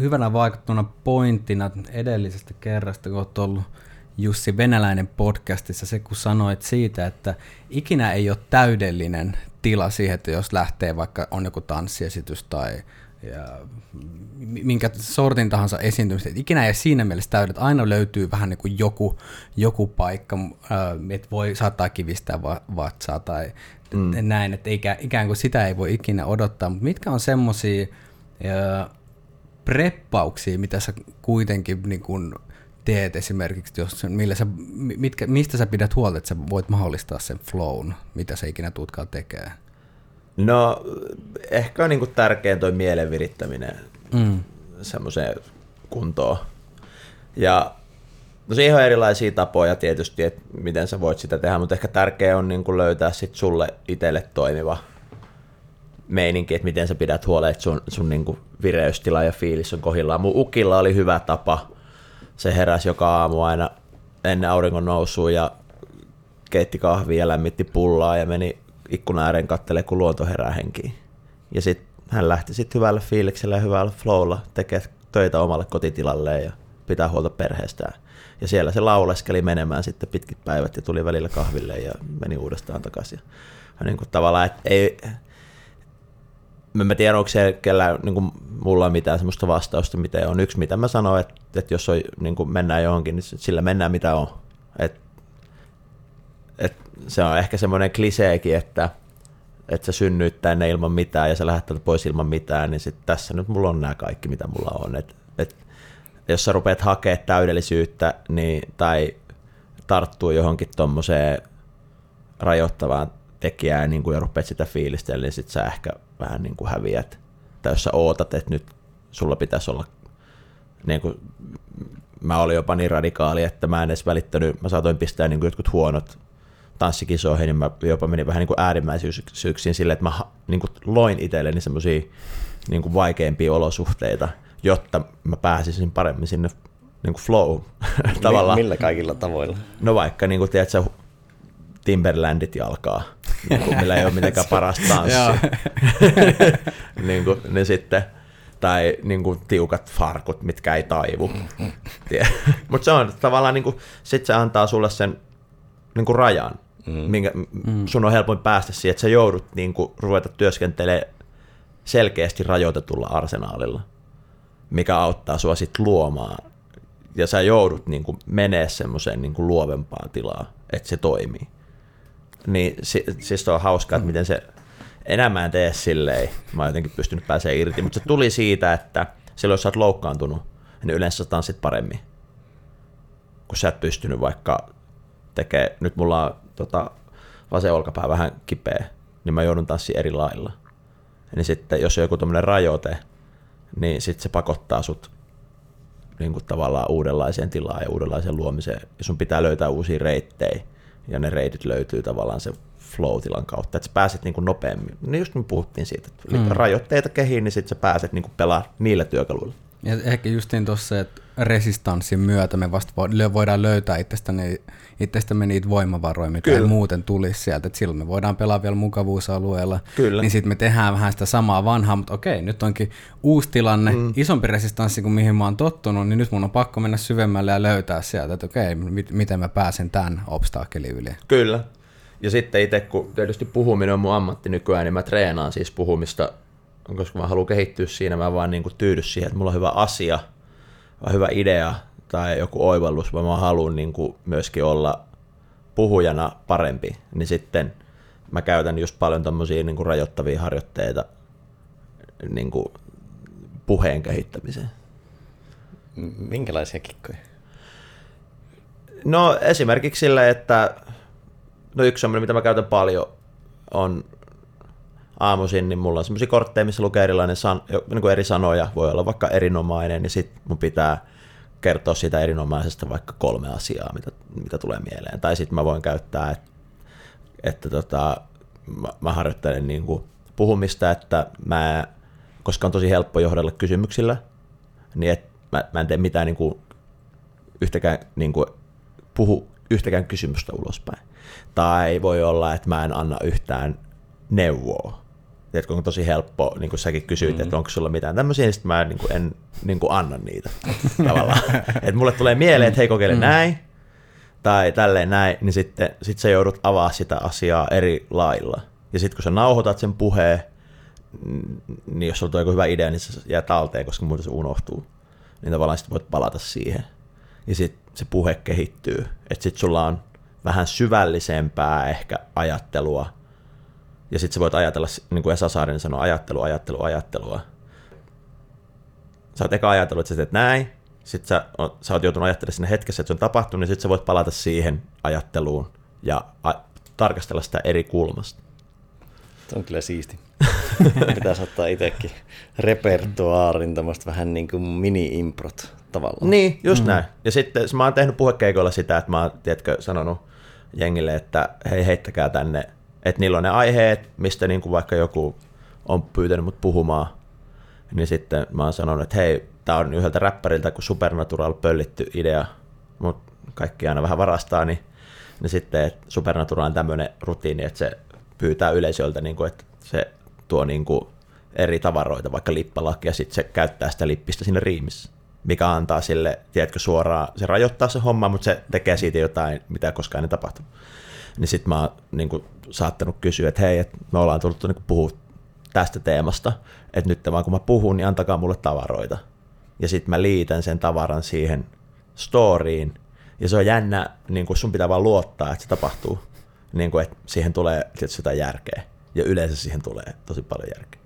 hyvänä vaikuttuna pointtina edellisestä kerrasta, kun olet ollut Jussi Venäläinen podcastissa, se kun sanoit siitä, että ikinä ei ole täydellinen tila siihen, että jos lähtee vaikka on joku tanssiesitys tai ja minkä sortin tahansa esiintymistä, että ikinä ei siinä mielessä täydet, aina löytyy vähän niin kuin joku, joku paikka, että voi saattaa kivistää vatsaa tai mm. näin, että eikä, ikään kuin sitä ei voi ikinä odottaa, mutta mitkä on semmoisia preppauksia, mitä sä kuitenkin niin kuin teet esimerkiksi, jos, millä sä, mitkä, mistä sä pidät huolta, että sä voit mahdollistaa sen flown, mitä sä ikinä tuutkaan tekee? No ehkä on niin tärkein toi mielen virittäminen mm. semmoiseen kuntoon. Ja no siihen on erilaisia tapoja tietysti, että miten sä voit sitä tehdä, mutta ehkä tärkeä on niin kuin löytää sit sulle itselle toimiva meininki, että miten sä pidät huolen, että sun, sun niin kuin vireystila ja fiilis on kohillaan. Mun ukilla oli hyvä tapa. Se heräsi joka aamu aina ennen auringon nousua ja keitti kahvia ja lämmitti pullaa ja meni ikkuna ääreen kattelee, kun luonto herää henkiin. Ja sitten hän lähti sitten hyvällä fiiliksellä ja hyvällä flowlla tekemään töitä omalle kotitilalleen ja pitää huolta perheestään. Ja siellä se lauleskeli menemään sitten pitkit päivät ja tuli välillä kahville ja meni uudestaan takaisin. Ja niin kuin tavallaan, että ei, mä en tiedä, onko se niin kuin mulla on mitään sellaista vastausta, mitä on. Yksi, mitä mä sanoin, että, että jos on, niin kuin mennään johonkin, niin sillä mennään mitä on. Et, et se on ehkä semmoinen kliseekin, että, että sä synnyit tänne ilman mitään ja sä lähdet pois ilman mitään, niin sit tässä nyt mulla on nämä kaikki, mitä mulla on. Et, et, jos sä rupeat hakemaan täydellisyyttä niin, tai tarttuu johonkin tuommoiseen rajoittavaan tekijään niin ja rupeat sitä fiilistellä, niin sit sä ehkä vähän niin kuin häviät. Tai jos sä ootat, että nyt sulla pitäisi olla, niin kuin, mä olin jopa niin radikaali, että mä en edes välittänyt, mä saatoin pistää niin kuin jotkut huonot tanssikisoihin, niin mä jopa menin vähän niin kuin äärimmäisyyksiin silleen, että mä niin kuin loin itselleni semmoisia niin kuin vaikeimpia olosuhteita, jotta mä pääsisin paremmin sinne niin kuin flow tavallaan. Millä kaikilla tavoilla? No vaikka, niin kuin, tiedätkö, Timberlandit jalkaa, niin kuin, millä ei ole mitenkään parasta tanssia. niin, kuin, niin sitten, tai niin kuin, tiukat farkut, mitkä ei taivu. Mutta se on tavallaan, niin kuin, sit se antaa sulle sen niin kuin rajan, mm. minkä mm. sun on helpoin päästä siihen, että sä joudut niin kuin, ruveta työskentelemään selkeästi rajoitetulla arsenaalilla, mikä auttaa sua sitten luomaan. Ja sä joudut niin kuin, menee semmoiseen niin kuin, luovempaan tilaan, että se toimii. Niin si- siis on hauskaa, että miten se, enää mä en tee silleen, mä oon jotenkin pystynyt pääsemään irti, mutta se tuli siitä, että silloin jos sä oot loukkaantunut, niin yleensä sä tanssit paremmin, kun sä et pystynyt vaikka tekee, nyt mulla on tota, vasen olkapää vähän kipeä, niin mä joudun tanssimaan eri lailla. Niin sitten jos on joku tämmöinen rajoite, niin sitten se pakottaa sut niin kuin tavallaan uudenlaiseen tilaan ja uudenlaiseen luomiseen. Ja sun pitää löytää uusia reittejä, ja ne reitit löytyy tavallaan se flow-tilan kautta, että sä pääset niin kuin nopeammin. Niin just me puhuttiin siitä, että mm. rajoitteita kehiin, niin sitten sä pääset niin kuin pelaamaan niillä työkaluilla. Ja ehkä justiin tuossa, että resistanssin myötä me vasta voidaan löytää itsestämme, itsestämme niitä voimavaroja, mitä Kyllä. ei muuten tulisi sieltä. että silloin me voidaan pelaa vielä mukavuusalueella. Kyllä. Niin sitten me tehdään vähän sitä samaa vanhaa, mutta okei, nyt onkin uusi tilanne, mm. isompi resistanssi kuin mihin mä oon tottunut, niin nyt mun on pakko mennä syvemmälle ja löytää sieltä, että okei, mit, miten mä pääsen tämän obstaakkelin yli. Kyllä. Ja sitten itse, kun tietysti puhuminen on mun ammatti nykyään, niin mä treenaan siis puhumista, koska mä haluan kehittyä siinä, mä vaan niin kuin tyydy siihen, että mulla on hyvä asia – hyvä idea tai joku oivallus, vaan mä haluan niin kuin myöskin olla puhujana parempi, niin sitten mä käytän just paljon tämmöisiä niin kuin rajoittavia harjoitteita niin kuin puheen kehittämiseen. Minkälaisia kikkoja? No esimerkiksi sille, että no yksi semmoinen, mitä mä käytän paljon, on aamuisin, niin mulla on semmoisia kortteja, missä lukee erilainen san, niin kuin eri sanoja, voi olla vaikka erinomainen, niin sitten mun pitää kertoa siitä erinomaisesta vaikka kolme asiaa, mitä, mitä tulee mieleen. Tai sitten mä voin käyttää, että, että tota, mä, mä harjoittelen niin kuin puhumista, että mä, koska on tosi helppo johdella kysymyksillä, niin et, mä, mä en tee mitään niin kuin, yhtäkään niin kuin, puhu yhtäkään kysymystä ulospäin. Tai voi olla, että mä en anna yhtään neuvoa tiedätkö, on tosi helppo, niin kuin säkin kysyit, mm. että onko sulla mitään tämmöisiä, niin sitten mä niin kuin en niin kuin anna niitä tavallaan. että mulle tulee mieleen, että hei kokeile mm. näin, tai tälleen näin, niin sitten sit sä joudut avaa sitä asiaa eri lailla. Ja sitten kun sä nauhoitat sen puheen, niin jos sulla on joku hyvä idea, niin se jää talteen, koska muuten se unohtuu. Niin tavallaan sitten voit palata siihen. Ja sitten se puhe kehittyy. Että sitten sulla on vähän syvällisempää ehkä ajattelua ja sitten sä voit ajatella, niin kuin Esa Saarinen sanoi, ajattelu, ajattelu, ajattelua. Sä oot eka ajatellut, että sä teet näin, sitten sä, sä oot joutunut ajattelemaan sinne hetkessä, että se on tapahtunut, niin sitten sä voit palata siihen ajatteluun ja a- tarkastella sitä eri kulmasta. Se on kyllä siisti. Pitäisi ottaa itsekin repertuaarin tämmöistä vähän niin kuin mini-improt tavallaan. Niin, just mm. näin. Ja sitten mä oon tehnyt puhekeikoilla sitä, että mä oon, tiedätkö, sanonut jengille, että hei, heittäkää tänne että niillä on ne aiheet, mistä niin kuin vaikka joku on pyytänyt mut puhumaan, niin sitten mä oon sanonut, että hei, tää on yhdeltä räppäriltä kuin Supernatural pöllitty idea, mutta kaikki aina vähän varastaa, niin, niin sitten että Supernatural on tämmöinen rutiini, että se pyytää yleisöltä, niin kuin, että se tuo niin kuin eri tavaroita, vaikka lippalaki, ja sitten se käyttää sitä lippistä siinä riimissä, mikä antaa sille, tiedätkö, suoraan, se rajoittaa se homma, mutta se tekee siitä jotain, mitä koskaan ei tapahtunut. Niin sitten mä oon niin kuin, saattanut kysyä, että hei, että me ollaan tullut niin puhua tästä teemasta, että nyt vaan kun mä puhun, niin antakaa mulle tavaroita. Ja sitten mä liitän sen tavaran siihen storyin, ja se on jännä, niin kun sun pitää vaan luottaa, että se tapahtuu. niin kuin, että siihen tulee tietysti jotain järkeä. Ja yleensä siihen tulee tosi paljon järkeä.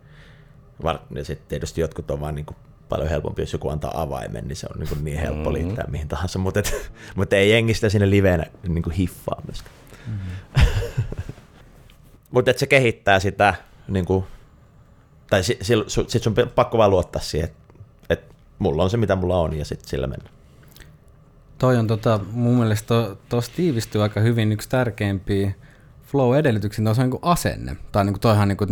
Ja sitten tietysti jotkut on vaan niin paljon helpompi, jos joku antaa avaimen, niin se on niin, niin helppo Mm-hmm. liittää mihin tahansa, mutta, mutta ei jengi sitä sinne liveenä niin hiffaa myöskään. mutta se kehittää sitä, niin kuin, tai si, si, sit sun pakko vaan luottaa siihen, että et mulla on se mitä mulla on ja sitten sillä mennään. Toi on tota, mun mielestä tuossa to, tiivistyy aika hyvin yksi tärkeimpiä flow-edellytyksiä, on se niin asenne. Tai niin kuin toihan, niin kuin,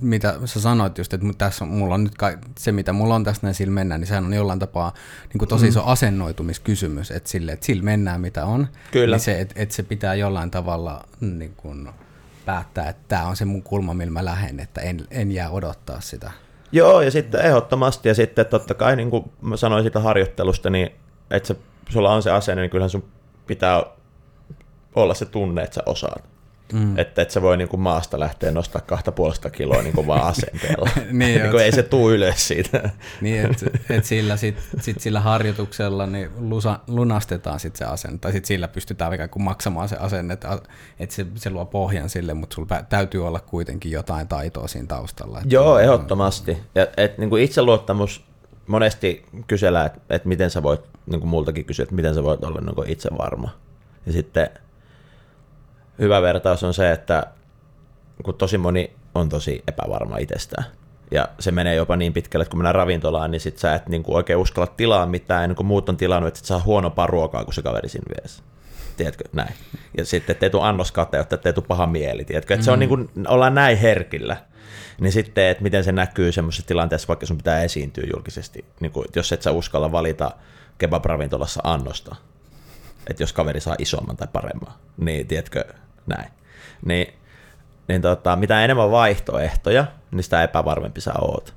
mitä sä sanoit just, että tässä on, mulla on nyt ka- se, mitä mulla on tässä näin sillä mennään, niin sehän on jollain tapaa niin kuin tosi iso asennoitumiskysymys, että sille, että sillä mennään mitä on. Kyllä. Niin se, että, että se pitää jollain tavalla niin kuin, päättää, että tämä on se mun kulma, millä mä lähden, että en, en jää odottaa sitä. Joo, ja sitten ehdottomasti, ja sitten totta kai, niin kuin mä sanoin siitä harjoittelusta, niin että se, sulla on se asenne, niin kyllähän sun pitää olla se tunne, että sä osaat. Mm. Että et sä voi niin kuin maasta lähteä nostaa kahta puolesta kiloa niin kuin vaan asenteella. Niin, niin kuin ei se tuu ylös siitä. Niin, että et sillä, sit, sit sillä harjoituksella niin lusa, lunastetaan sit se asenne, tai sit sillä pystytään ikään kuin maksamaan se asenne, että et se, se luo pohjan sille, mutta sulla täytyy olla kuitenkin jotain taitoa siinä taustalla. Että Joo, ehdottomasti. Ja, et, niin kuin itseluottamus, monesti kysellään, että et miten sä voit, niin kuin multakin kysyä, että miten sä voit olla niin itse varma. Ja sitten hyvä vertaus on se, että kun tosi moni on tosi epävarma itsestään. Ja se menee jopa niin pitkälle, että kun mennään ravintolaan, niin sit sä et niin kuin oikein uskalla tilaa mitään, ennen kuin muut on tilannut, että sit saa huonompaa ruokaa kuin se kaveri siinä vieressä. Tiedätkö, näin. Ja sitten ettei tule annoskateutta, ettei tule paha mieli, tiedätkö. Että se on niin kuin, ollaan näin herkillä. Niin sitten, että miten se näkyy semmoisessa tilanteessa, vaikka sun pitää esiintyä julkisesti. Niin kuin, jos et sä uskalla valita kebab-ravintolassa annosta, että jos kaveri saa isomman tai paremman, niin tiedätkö, näin. Niin, niin tota, mitä enemmän vaihtoehtoja, niin sitä epävarmempi sä oot.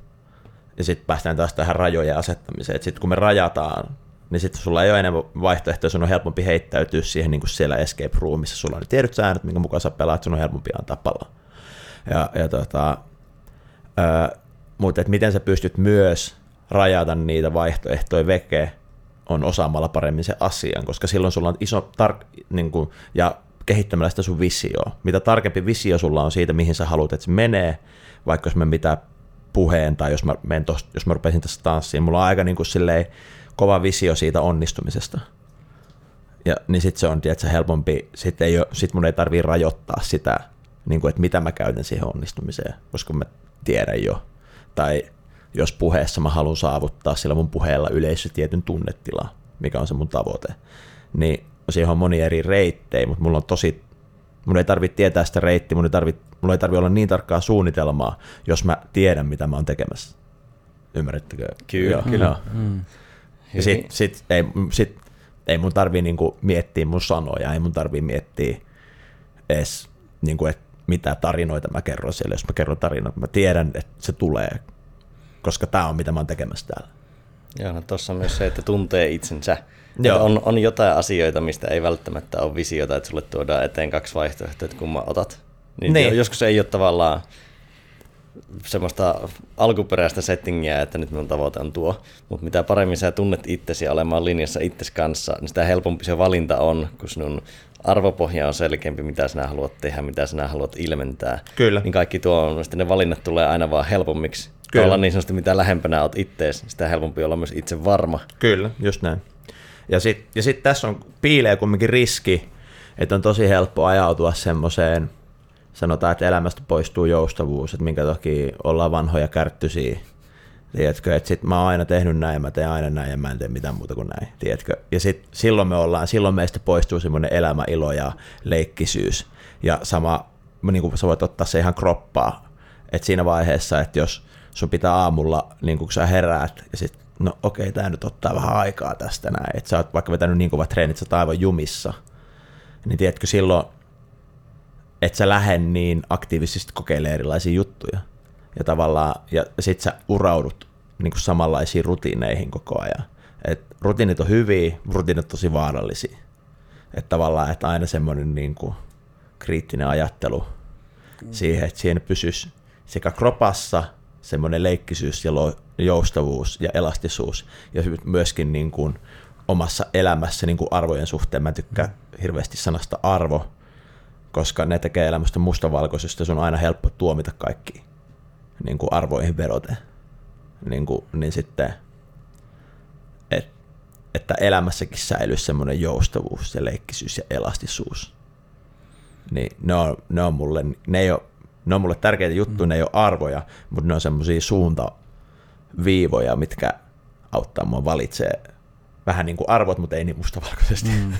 Ja sitten päästään taas tähän rajojen asettamiseen, että sitten kun me rajataan, niin sitten sulla ei ole enemmän vaihtoehtoja, sun on helpompi heittäytyä siihen niin kuin siellä escape roomissa, sulla on ne tiedyt säännöt, minkä mukaan sä pelaat, sun on helpompi antaa palaa. Ja, ja tota, mutta et miten sä pystyt myös rajata niitä vaihtoehtoja veke, on osaamalla paremmin se asian, koska silloin sulla on iso tar- niin kuin, ja kehittämällä sitä sun visioa. Mitä tarkempi visio sulla on siitä, mihin sä haluat, että se menee, vaikka jos mä mitä puheen tai jos mä, menen tosta, jos mä rupesin tässä tanssiin, mulla on aika niin kuin silleen kova visio siitä onnistumisesta. Ja niin sitten se on tiedätkö, helpompi, sitten ei sit mun ei tarvii rajoittaa sitä, niin kuin, että mitä mä käytän siihen onnistumiseen, koska mä tiedän jo. Tai jos puheessa mä haluan saavuttaa sillä mun puheella yleisö tietyn tunnetila, mikä on se mun tavoite, niin siihen on moni eri reittejä, mutta mulla on tosi, mun ei tarvitse tietää sitä reittiä, mun ei tarvitse, mulla ei tarvitse olla niin tarkkaa suunnitelmaa, jos mä tiedän, mitä mä oon tekemässä. Ymmärrättekö? Kyllä, Joo, kyllä. joo. Ja sit, sit, ei, sit, ei mun tarvii niinku miettiä mun sanoja, ei mun tarvii miettiä edes, niinku, että mitä tarinoita mä kerron siellä. Jos mä kerron tarinoita, mä tiedän, että se tulee, koska tämä on mitä mä oon tekemässä täällä. Joo, no tuossa on myös se, että tuntee itsensä. Joo. Että On, on jotain asioita, mistä ei välttämättä ole visiota, että sulle tuodaan eteen kaksi vaihtoehtoa, että kumman otat. Niin, Niin. Joskus ei ole tavallaan semmoista alkuperäistä settingiä, että nyt minun tavoite on tuo. Mutta mitä paremmin sä tunnet itsesi olemaan linjassa itses kanssa, niin sitä helpompi se valinta on, kun sinun arvopohja on selkeämpi, mitä sinä haluat tehdä, mitä sinä haluat ilmentää. Kyllä. Niin kaikki tuo, sitten ne valinnat tulee aina vaan helpommiksi. Kyllä. Olla niin sanotusti, mitä lähempänä olet ittees, sitä helpompi olla myös itse varma. Kyllä, just näin. Ja sitten ja sit tässä on piilee kumminkin riski, että on tosi helppo ajautua semmoiseen, sanotaan, että elämästä poistuu joustavuus, että minkä takia ollaan vanhoja kärttysiä. Tiedätkö, että sit mä oon aina tehnyt näin, mä teen aina näin ja mä en tee mitään muuta kuin näin, tiedätkö. Ja sit silloin me ollaan, silloin meistä poistuu semmoinen elämäilo ja leikkisyys. Ja sama, niin kuin sä voit ottaa se ihan kroppaa, että siinä vaiheessa, että jos sun pitää aamulla, niin kun sä heräät, ja sit, no okei, tää nyt ottaa vähän aikaa tästä näin, että sä oot vaikka vetänyt niin kovat treenit, sä oot aivan jumissa, niin tiedätkö silloin, että sä lähde niin aktiivisesti kokeilemaan erilaisia juttuja. Ja tavallaan, ja sit sä uraudut niin kuin samanlaisiin rutiineihin koko ajan. Et rutiinit on hyviä, rutiinit on tosi vaarallisia. Että tavallaan, että aina semmoinen niin kuin kriittinen ajattelu siihen, että siinä pysyisi sekä kropassa semmoinen leikkisyys ja joustavuus ja elastisuus ja myöskin niin kuin omassa elämässä niin kuin arvojen suhteen. Mä tykkään hirveästi sanasta arvo, koska ne tekee elämästä mustavalkoisesta, se on aina helppo tuomita kaikki niin kuin arvoihin vedoten. Niin, kuin, niin sitten, et, että elämässäkin säilyisi semmoinen joustavuus ja leikkisyys ja elastisuus. Niin ne on, ne on mulle, ne ei ole, ne on mulle tärkeitä juttuja, mm. ne ei ole arvoja, mutta ne on semmoisia suuntaviivoja, mitkä auttaa mua valitsee vähän niin kuin arvot, mutta ei niin mustavalkoisesti. Mm.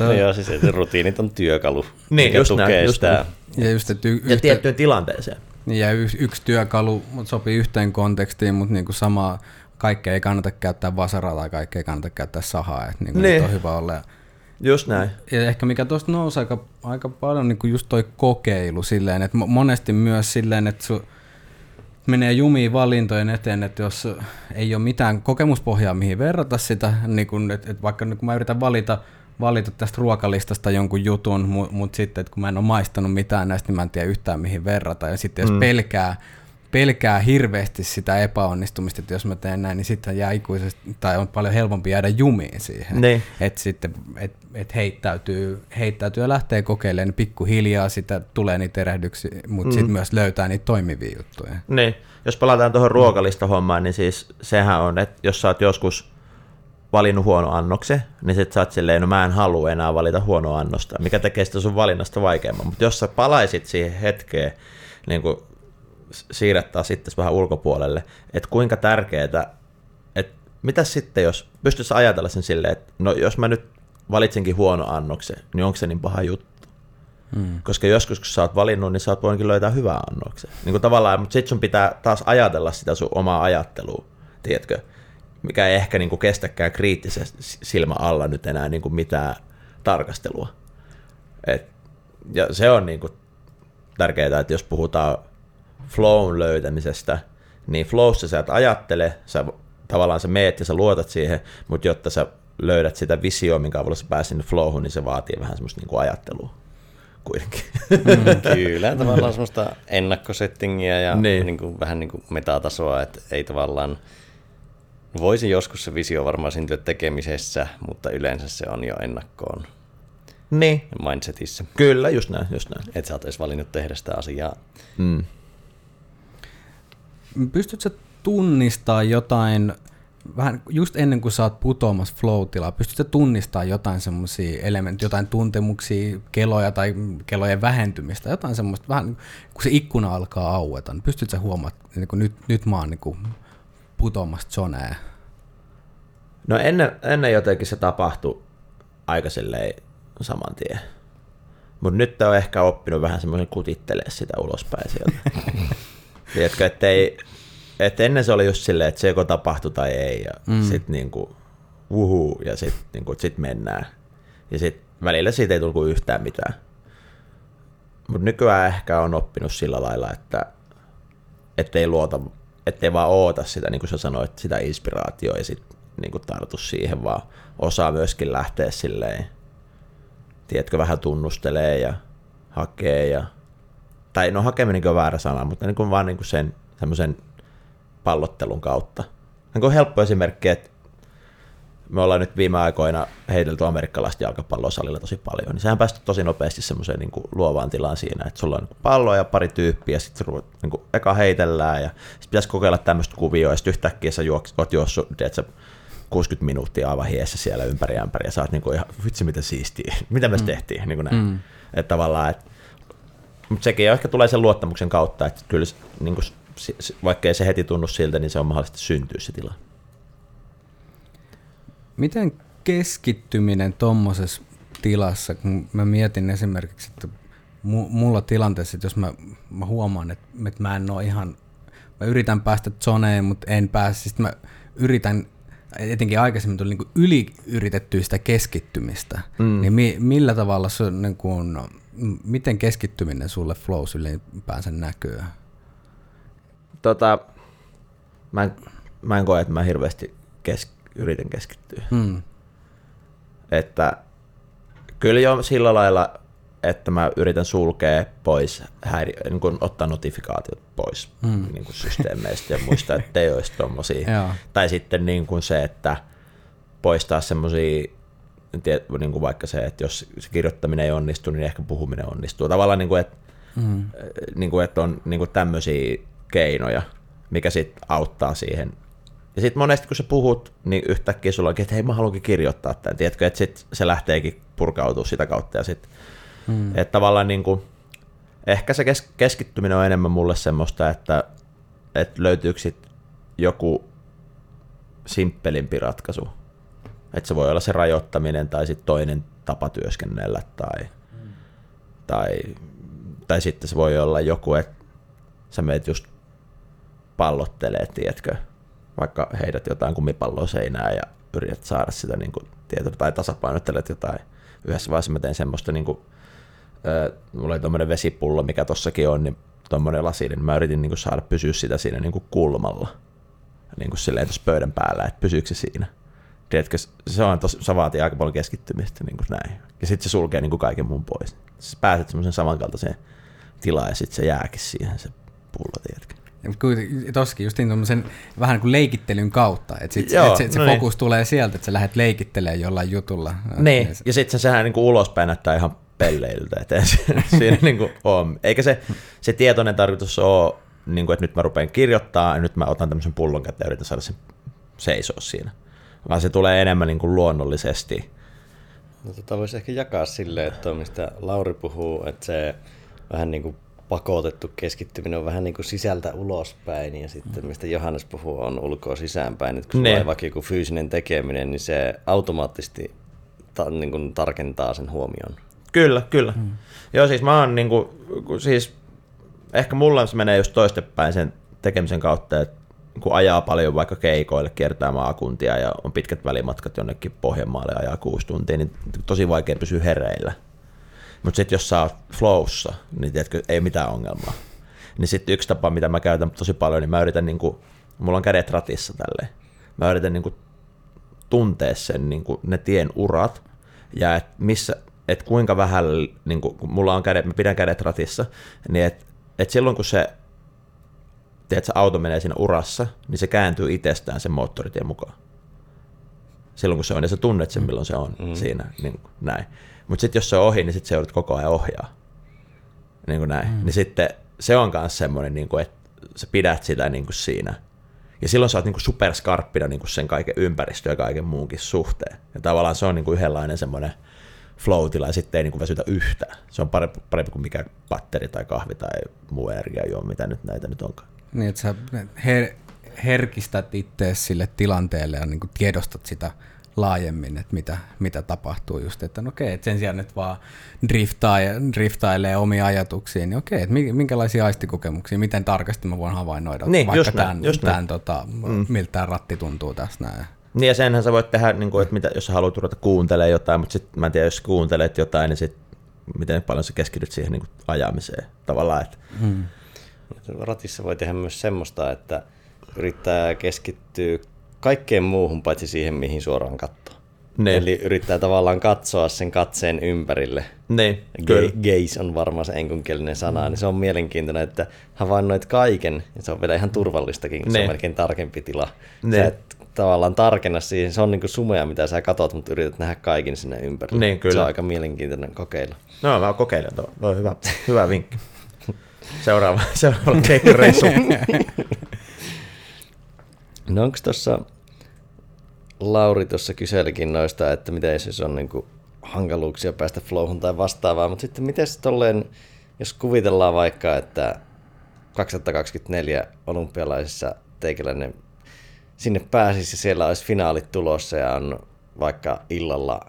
no joo, siis rutiinit on työkalu, niin, mikä just tukee näin, just sitä. Ja, just, että y- Ja yhtä, tiettyyn tilanteeseen. niin, ja y- yksi työkalu mut sopii yhteen kontekstiin, mutta niinku sama, kaikkea ei kannata käyttää vasaraa tai kaikkea ei kannata käyttää sahaa. Että niinku Niin. niin. on hyvä olla. Just näin. ja ehkä mikä tuosta nousi aika, aika paljon, niin just toi kokeilu silleen, että mo- monesti myös silleen, että su, menee jumiin valintojen eteen, että jos ei ole mitään kokemuspohjaa, mihin verrata sitä, niin kun, että, että vaikka nyt kun mä yritän valita, valita tästä ruokalistasta jonkun jutun, mutta mut sitten, että kun mä en ole maistanut mitään näistä, niin mä en tiedä yhtään mihin verrata. Ja sitten jos mm. pelkää, pelkää hirveästi sitä epäonnistumista, että jos mä teen näin, niin sitten jää ikuisesti, tai on paljon helpompi jäädä jumiin siihen. Niin. Että sitten et, et heittäytyy, heittäytyy ja lähtee kokeilemaan niin pikkuhiljaa, sitä tulee niitä erehdyksiä, mutta mm. sitten myös löytää niitä toimivia juttuja. Niin, jos palataan tuohon ruokalista hommaan, niin siis sehän on, että jos sä oot joskus valinnut huono annoksen, niin sit sä oot silleen, no mä en halua enää valita huonoa annosta, mikä tekee sitä sun valinnasta vaikeamman. Mutta jos sä palaisit siihen hetkeen, niin kuin siirrettää sitten vähän ulkopuolelle, että kuinka tärkeää, että mitä sitten, jos pystyisi ajatella sen silleen, että no jos mä nyt valitsenkin huono annoksen, niin onko se niin paha juttu? Hmm. Koska joskus, kun sä oot valinnut, niin sä oot voinutkin löytää hyvää annoksen. Niin kuin tavallaan, mutta sit sun pitää taas ajatella sitä sun omaa ajattelua, tiedätkö? Mikä ei ehkä niin kuin kestäkään kriittisen silmä alla nyt enää niin kuin mitään tarkastelua. Et, ja se on niin kuin tärkeää, että jos puhutaan flown löytämisestä, niin flowssa sä et ajattele, sä tavallaan sä meet ja sä luotat siihen, mutta jotta sä löydät sitä visioa, minkä avulla sä pääsit sinne flowhun, niin se vaatii vähän semmoista niin kuin ajattelua kuitenkin. Kyllä, tavallaan semmoista ennakkosettingiä ja Niin. niin. Kuin, vähän niin kuin metatasoa, että ei tavallaan, voisi joskus se visio varmaan syntyä tekemisessä, mutta yleensä se on jo ennakkoon niin, mindsetissä. kyllä, just näin, just näin. Että sä oot edes valinnut tehdä sitä asiaa. Mm. Pystytkö tunnistaa jotain, vähän just ennen kuin sä oot putoamassa flow-tilaa, pystytkö tunnistaa jotain semmoisia elementtejä, jotain tuntemuksia, keloja tai kelojen vähentymistä, jotain semmoista, vähän kun se ikkuna alkaa aueta, niin pystytkö huomaamaan, niin kuin nyt, nyt mä oon niin kuin putoamassa zoneen? No ennen, ennen jotenkin se tapahtui aika silleen saman tien. Mutta nyt on ehkä oppinut vähän semmoisen kutittelee sitä ulospäin sieltä. Tiedätkö, että ei, et ennen se oli just silleen, että se joko tapahtui tai ei, ja mm. sitten niinku, uhu, ja sitten niinku, sit mennään. Ja sitten välillä siitä ei tullut yhtään mitään. Mutta nykyään ehkä on oppinut sillä lailla, että ettei luota, ettei vaan oota sitä, niin kuin sä sanoit, sitä inspiraatioa ja sitten niin tartu siihen, vaan osaa myöskin lähteä silleen, tiedätkö, vähän tunnustelee ja hakee ja, tai no hakeminen on väärä sana, mutta niin kuin vaan niin kuin sen semmoisen pallottelun kautta. Niin kuin helppo esimerkki, että me ollaan nyt viime aikoina heitelty amerikkalaista jalkapalloa salilla tosi paljon, niin sehän päästä tosi nopeasti semmoiseen niin kuin luovaan tilaan siinä, että sulla on niin pallo ja pari tyyppiä, sitten niin kuin eka heitellään ja sitten pitäisi kokeilla tämmöistä kuvioa, ja sitten yhtäkkiä sä juoks, oot juossut, tiedätkö, 60 minuuttia aivan hiessä siellä ympäri ämpäri, ja sä oot niin kuin ihan, vitsi mitä siistiä, mitä me mm. tehtiin, niin kuin näin. Mm. Että tavallaan, että mutta sekin ehkä tulee sen luottamuksen kautta, että kyllä niin kuin, vaikka ei se heti tunnu siltä, niin se on mahdollista syntyä se tila. Miten keskittyminen tuommoisessa tilassa, kun mä mietin esimerkiksi, että mu- mulla tilanteessa, että jos mä, mä huomaan, että, että mä en ole ihan, mä yritän päästä zoneen, mutta en pääse, sitten mä yritän, etenkin aikaisemmin tuli niin yli yritettyä sitä keskittymistä, mm. niin mi- millä tavalla se niin kuin, miten keskittyminen sulle flows ylipäänsä näkyy? Tota, mä, en, mä en koe, että mä hirveästi kes, yritän keskittyä. Mm. Että kyllä jo sillä lailla, että mä yritän sulkea pois, häiri, niin kuin ottaa notifikaatiot pois mm. niin kuin systeemeistä ja muista, että ei olisi tommosia. tai sitten niin kuin se, että poistaa semmosia tiet, niin kuin vaikka se, että jos se kirjoittaminen ei onnistu, niin ehkä puhuminen onnistuu. Tavallaan, niin kuin, että, mm. niin kuin, että on niin kuin tämmöisiä keinoja, mikä sitten auttaa siihen. Ja sitten monesti kun sä puhut, niin yhtäkkiä sulla onkin, että hei mä haluankin kirjoittaa tämän, tiedätkö, että sit se lähteekin purkautua sitä kautta. Ja sit, mm. että tavallaan niin kuin, ehkä se kes- keskittyminen on enemmän mulle semmoista, että, että löytyykö sit joku simppelimpi ratkaisu. Että se voi olla se rajoittaminen tai sitten toinen tapa työskennellä tai, tai, tai sitten se voi olla joku, että sä meet just pallottelee, tiedätkö, vaikka heidät jotain kumipalloa seinään ja yrität saada sitä niin kuin, tiedätkö, tai tasapainottelet jotain. Yhdessä vaiheessa mä tein semmoista, niin kuin, äh, mulla oli tuommoinen vesipullo, mikä tossakin on, niin tuommoinen lasi, niin mä yritin niin kuin, saada pysyä sitä siinä niin kuin kulmalla niin kuin silleen tuossa pöydän päällä, että pysyykö se siinä. Tiedätkö, se, on tos, se vaatii aika paljon keskittymistä, niin kuin näin. Ja sitten se sulkee niin kuin kaiken muun pois. Sä pääset semmoisen samankaltaiseen tilaan ja sitten se jääkin siihen se pullo, tiedätkö. Tossakin just niin vähän niin kuin leikittelyn kautta, että sit, Joo, et se, se no fokus niin. tulee sieltä, että sä lähdet leikittelemään jollain jutulla. Niin, ja, ja sitten sehän niin kuin ulospäin näyttää ihan pelleiltä, että siinä niin kuin on. Eikä se, se tietoinen tarkoitus ole niin kuin, että nyt mä rupean kirjoittaa, ja nyt mä otan tämmöisen pullon käteen ja yritän saada sen seisoa siinä. Vaan se tulee enemmän niin kuin luonnollisesti. No, tota voisi ehkä jakaa silleen, että mistä Lauri puhuu, että se vähän niin kuin pakotettu keskittyminen on vähän niin kuin sisältä ulospäin, ja sitten mistä Johannes puhuu on ulkoa sisäänpäin. Että kun sulla on vaikka joku fyysinen tekeminen, niin se automaattisesti ta- niin kuin tarkentaa sen huomion. Kyllä, kyllä. Hmm. Joo, siis mä oon niin kuin, siis ehkä mulla se menee just toistepäin sen tekemisen kautta, että kun ajaa paljon vaikka keikoille, kiertää maakuntia ja on pitkät välimatkat jonnekin Pohjanmaalle ajaa kuusi tuntia, niin tosi vaikea pysyä hereillä. Mutta sitten jos sä oot flowssa, niin tiedätkö, ei mitään ongelmaa. Niin sitten yksi tapa, mitä mä käytän tosi paljon, niin mä yritän, niin kuin, mulla on kädet ratissa tälleen, mä yritän niin kuin, tuntea sen, niin kuin, ne tien urat, ja et missä, et kuinka vähän, niin kuin, kun mulla on kädet, mä pidän kädet ratissa, niin että et silloin kun se tiedät, se auto menee siinä urassa, niin se kääntyy itsestään sen moottoritien mukaan. Silloin kun se on, ja sä tunnet sen, milloin se on mm. siinä, niin näin. Mutta sitten jos se on ohi, niin sitten se joudut koko ajan ohjaa. Niin kuin näin. Mm. Niin sitten se on myös semmoinen, niin kuin, että sä pidät sitä niin kuin siinä. Ja silloin sä oot niin kuin superskarppina niin kuin sen kaiken ympäristö ja kaiken muunkin suhteen. Ja tavallaan se on niin kuin yhdenlainen semmoinen flow-tila ja sitten ei niin kuin väsytä yhtään. Se on parempi, parempi kuin mikä patteri tai kahvi tai muu energiajuoma, mitä nyt näitä nyt onkaan. Niin, että sä her- herkistät itse sille tilanteelle ja niin kuin tiedostat sitä laajemmin, että mitä, mitä tapahtuu just, että no okei, että sen sijaan, että vaan driftaa ja, driftailee omia ajatuksia, niin okei, että minkälaisia aistikokemuksia, miten tarkasti mä voin havainnoida niin, vaikka just tämän, just tämän tota, mm. miltä tämä ratti tuntuu tässä näin. Niin ja senhän sä voit tehdä, niin kuin, että mitä, jos sä haluat ruveta kuuntelemaan jotain, mutta sitten mä en tiedä, jos kuuntelet jotain, niin sit, miten paljon sä keskityt siihen niin kuin ajamiseen tavallaan. Että. Hmm. Ratissa voi tehdä myös semmoista, että yrittää keskittyä kaikkeen muuhun paitsi siihen, mihin suoraan katsoo. Ne. Eli yrittää tavallaan katsoa sen katseen ympärille. Ne, Ga- gaze on varmaan se enkunkielinen sana, niin se on mielenkiintoinen, että havainnoit kaiken, ja se on vielä ihan turvallistakin, kun ne. se on melkein tarkempi tila. Ne. Sä et tavallaan tarkenna siihen, se on niin kuin sumea, mitä sä katot, mutta yrität nähdä kaiken sinne ympärille. Niin, kyllä. Se on aika mielenkiintoinen kokeilla. No, mä kokeilen tuo. No, hyvä, hyvä vinkki. Seuraava, seuraava keikkareissu. no onko tuossa, Lauri tuossa kyselikin noista, että miten jos on niin kuin hankaluuksia päästä flowhun tai vastaavaa, mutta sitten miten tolleen, jos kuvitellaan vaikka, että 2024 olympialaisissa teikäläinen sinne pääsisi ja siellä olisi finaalit tulossa ja on vaikka illalla,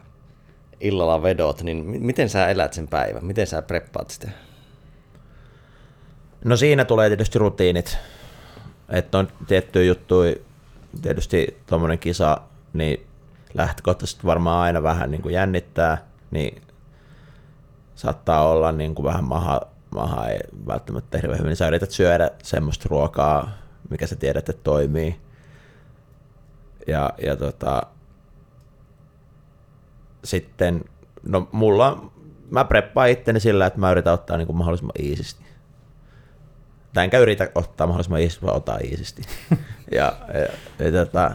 illalla vedot, niin miten sä elät sen päivän? Miten sä preppaat sitä? No siinä tulee tietysti rutiinit, että on tiettyjä juttuja, tietysti tuommoinen kisa, niin lähtökohtaisesti varmaan aina vähän niin kuin jännittää, niin saattaa olla niin kuin vähän maha, maha ei välttämättä hirveän hyvin. Sä yrität syödä semmoista ruokaa, mikä sä tiedät, että toimii. Ja, ja tota, sitten, no mulla, mä preppaan itteni sillä, että mä yritän ottaa niin kuin mahdollisimman iisisti. Tai enkä yritä ottaa mahdollisimman iisisti, vaan ottaa iisisti. ja, ja, ja tota,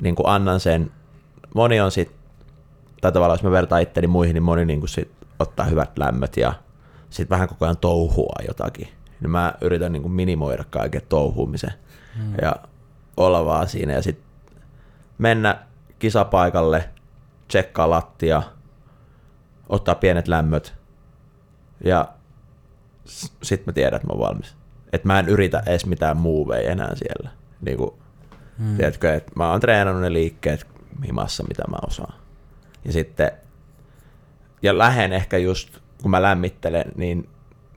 niin kuin annan sen, moni on sitten tai tavallaan jos mä vertaan itteni muihin, niin moni niin kuin sit ottaa hyvät lämmöt ja sitten vähän koko ajan touhua jotakin. Niin mä yritän niin kuin minimoida kaiken touhuumisen hmm. ja olla vaan siinä ja sitten mennä kisapaikalle, tsekkaa lattia, ottaa pienet lämmöt ja sitten mä tiedän, että mä oon valmis. Että mä en yritä edes mitään muuveja enää siellä. Niin kuin, hmm. tiedätkö, että mä oon treenannut ne liikkeet himassa, mitä mä osaan. Ja sitten, ja lähden ehkä just, kun mä lämmittelen, niin,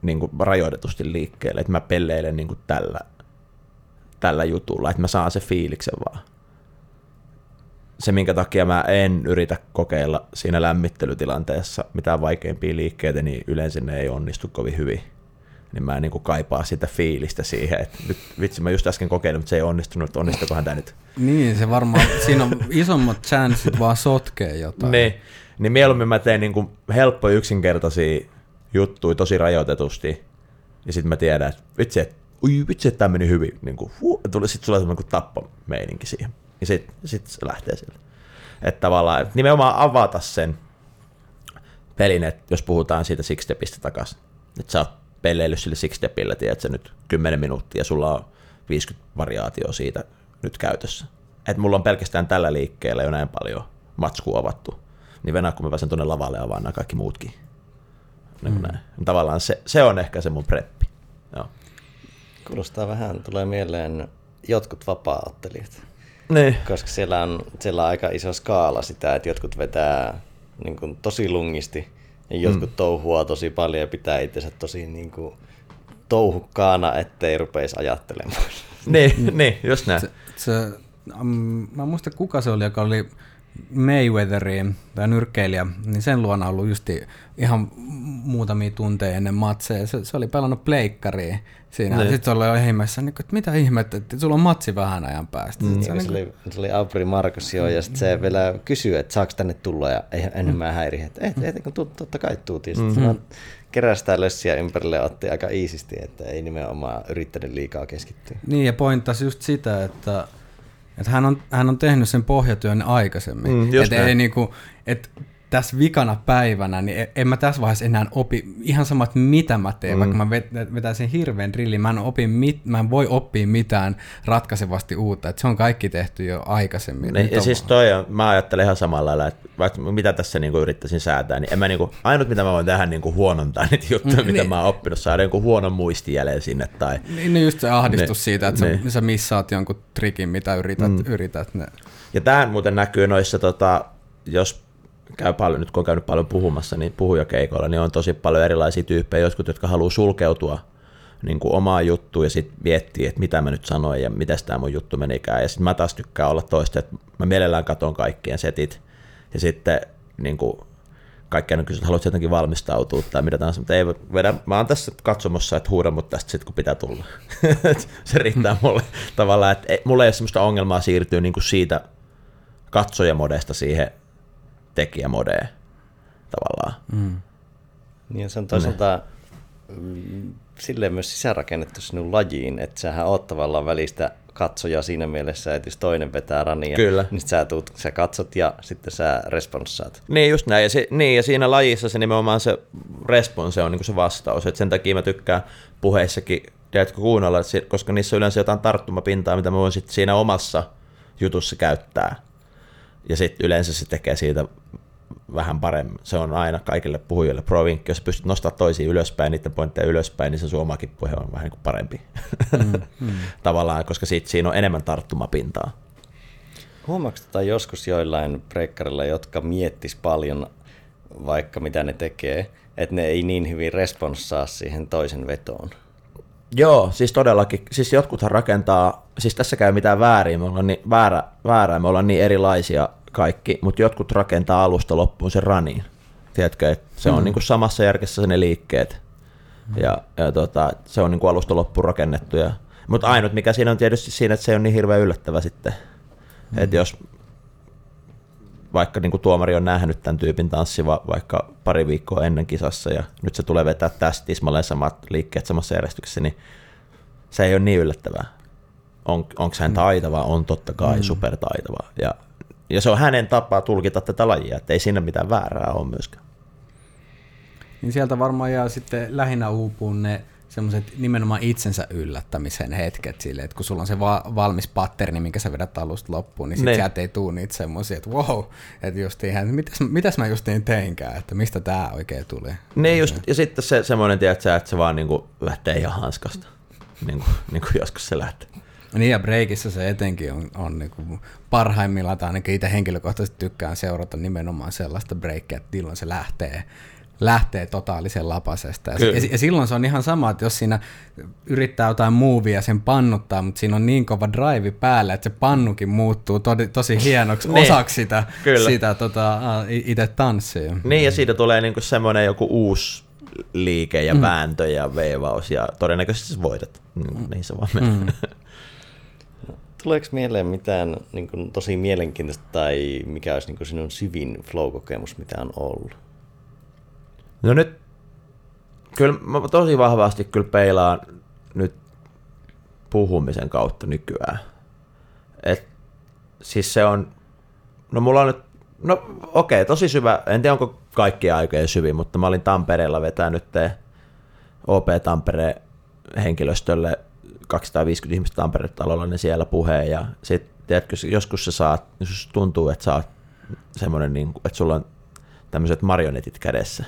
niin kuin rajoitetusti liikkeelle, että mä pelleilen niin kuin tällä, tällä jutulla, että mä saan se fiiliksen vaan. Se, minkä takia mä en yritä kokeilla siinä lämmittelytilanteessa mitään vaikeimpia liikkeitä, niin yleensä ne ei onnistu kovin hyvin niin mä niin kuin kaipaa sitä fiilistä siihen, että nyt vitsi mä just äsken kokeilin, mutta se ei onnistunut, onnistukohan tämä nyt. Niin, se varmaan, siinä on isommat chanssit vaan sotkee jotain. Niin, niin mieluummin mä teen niin kuin helppo yksinkertaisia juttuja tosi rajoitetusti, ja sitten mä tiedän, että vitsi, että ui, vitsi, että tämä meni hyvin, niin kuin, huh, tuli, sitten sulla semmoinen tappomeininki siihen, ja sitten sit se lähtee sille. Että tavallaan, että nimenomaan avata sen pelin, että jos puhutaan siitä six stepistä takaisin, että sä oot peleily sille six-stepillä, tiedätkö, nyt 10 minuuttia, sulla on 50 variaatioa siitä nyt käytössä. Et mulla on pelkästään tällä liikkeellä jo näin paljon matskua avattu. Niin venä, kun mä pääsen tuonne lavalle avaan nämä kaikki muutkin. Niin mm. näin. Tavallaan se, se, on ehkä se mun preppi. Joo. Kuulostaa vähän, tulee mieleen jotkut vapaa-ottelijat. Niin. Koska siellä on, siellä on aika iso skaala sitä, että jotkut vetää niin kuin, tosi lungisti – jotkut mm. touhua tosi paljon ja pitää itsensä tosi niin kuin, touhukkaana, ettei rupeisi ajattelemaan. niin, niin, just näin. Se, se, um, mä muista kuka se oli, joka oli Mayweatheriin, tai nyrkkeilijä, niin sen luona ollut justi ihan muutamia tunteja ennen matseja. Se, se oli pelannut pleikkariin siinä. Niin. Sitten se oli jo ihmeessä, niin, että mitä ihmettä, että sulla on matsi vähän ajan päästä. Mm. Se, niin, se, oli, se oli Aubry Markus jo, ja sitten se vielä kysyi, että saako tänne tulla, ja ei enemmän häiriä. Että et, et, kun tuut, totta kai tuut. Ja sitten mm-hmm. kerästää lössiä ympärille ja otti aika iisisti, että ei nimenomaan yrittänyt liikaa keskittyä. Niin, ja pointtasi just sitä, että että hän, on, hän on tehnyt sen pohjatyön aikaisemmin. Mm, että ei niinku, et tässä vikana päivänä, niin e- en mä tässä vaiheessa enää opi ihan samat, mitä mä teen, mm. vaikka mä vetäisin hirveän drillin, mä en, opi mit, mä en voi oppia mitään ratkaisevasti uutta, että se on kaikki tehty jo aikaisemmin. Niin, ja siis toi on, mä ajattelen ihan samalla lailla, että vaikka mitä tässä niinku yrittäisin säätää, niin en mä niinku, ainut mitä mä voin tehdä niinku huonontaa niitä juttuja, mm, mitä niin. mä oon oppinut, saada jonkun huonon muistijäljen sinne. Tai, niin, niin just se ahdistus niin, siitä, että niin. sä, sä missaat jonkun trikin, mitä yrität. Mm. yrität ne. Ja tämä muuten näkyy noissa, tota, jos käy paljon, nyt kun on käynyt paljon puhumassa, niin puhujakeikoilla, niin on tosi paljon erilaisia tyyppejä, jotkut, jotka haluaa sulkeutua niin kuin omaa juttuun ja sitten miettii, että mitä mä nyt sanoin ja miten tämä mun juttu menikään. Ja sitten mä taas tykkään olla toista, että mä mielellään katon kaikkien setit ja sitten niin kuin, kaikkea on kysynyt, haluatko jotenkin valmistautua tai mitä tahansa, mutta ei vedä, mä oon tässä katsomossa, että huuda mut tästä sitten, kun pitää tulla. se riittää mulle tavallaan, että mulla ei ole sellaista ongelmaa siirtyä niin kuin siitä katsojamodesta siihen tekijämodeja tavallaan. Mm. Niin se on toisaalta mm, silleen myös sisäänrakennettu sinun lajiin, että sähän oot tavallaan välistä katsoja siinä mielessä, että jos toinen vetää rania, Kyllä. niin sä, tuut, sä katsot ja sitten sä responssaat. Niin just näin, ja, se, niin, ja siinä lajissa se nimenomaan se response on niin se vastaus, että sen takia mä tykkään puheissakin, tiedätkö kuunnella, koska niissä on yleensä jotain tarttumapintaa, mitä mä voin sitten siinä omassa jutussa käyttää ja sitten yleensä se tekee siitä vähän paremmin. Se on aina kaikille puhujille pro-vinkki, jos pystyt nostamaan toisiin ylöspäin, niiden pointteja ylöspäin, niin se sun omakin puhe on vähän niin kuin parempi. Mm, mm. Tavallaan, koska siitä siinä on enemmän tarttumapintaa. Huomaatko tätä joskus joillain breikkarilla, jotka miettis paljon vaikka mitä ne tekee, että ne ei niin hyvin responssaa siihen toisen vetoon? Joo, siis todellakin. Siis jotkuthan rakentaa, siis tässä käy mitään väärin, me ollaan niin, väärä, väärää, me ollaan niin erilaisia kaikki, mutta jotkut rakentaa alusta loppuun sen raniin. Tiedätkö, että se on mm. niin kuin samassa järkessä ne liikkeet. Ja, ja tota, se on niin kuin alusta loppuun rakennettu. Ja, mutta ainut mikä siinä on tietysti siinä, että se on niin hirveän yllättävä sitten. Mm. Että jos vaikka niin kuin tuomari on nähnyt tämän tyypin tanssiva vaikka pari viikkoa ennen kisassa ja nyt se tulee vetää tästä tismalleen samat liikkeet samassa järjestyksessä, niin se ei ole niin yllättävää. On, onko hän mm. taitava? On totta kai mm. supertaitava. Ja ja se on hänen tapaa tulkita tätä lajia, että ei siinä mitään väärää ole myöskään. Niin sieltä varmaan jää sitten lähinnä uupuun ne semmoiset nimenomaan itsensä yllättämisen hetket sille, että kun sulla on se va- valmis patterni, minkä sä vedät alusta loppuun, niin sitten sieltä ei tule niitä semmoisia, että wow, että just ihan, mitäs, mitäs mä justiin teinkään, että mistä tämä oikein tuli. Niin just, ja sitten se semmoinen, tiedätkö, että se vaan niinku lähtee ihan hanskasta, niin kuin, niin kuin joskus se lähtee. Niin ja breakissä se etenkin on, on niin kuin parhaimmillaan, tai ainakin itse henkilökohtaisesti tykkään seurata nimenomaan sellaista breakia, että milloin se lähtee lähtee totaalisen lapasesta. Ja, ja, silloin se on ihan sama, että jos siinä yrittää jotain muuvia sen pannuttaa, mutta siinä on niin kova drive päällä, että se pannukin muuttuu to, tosi hienoksi niin. osaksi sitä, sitä tota, itse tanssia. Niin, ja siitä tulee niinku semmoinen joku uusi liike ja mm. vääntö ja veivaus, ja todennäköisesti voitat. Niin, niin se vaan menee. Mm. Tuleeko mieleen mitään niin kuin, tosi mielenkiintoista tai mikä olisi niin kuin, sinun syvin flow-kokemus, mitä on ollut? No nyt, kyllä mä tosi vahvasti kyllä peilaan nyt puhumisen kautta nykyään. Et, siis se on, no mulla on nyt, no okei, tosi syvä, en tiedä onko kaikki aikojen syvin, mutta mä olin Tampereella vetänyt OP Tampereen henkilöstölle 250 ihmistä Tampere-talolla, niin siellä puheen ja sitten tiedätkö, joskus se saat, jos tuntuu, että sä oot semmoinen, niin että sulla on tämmöiset marionetit kädessä,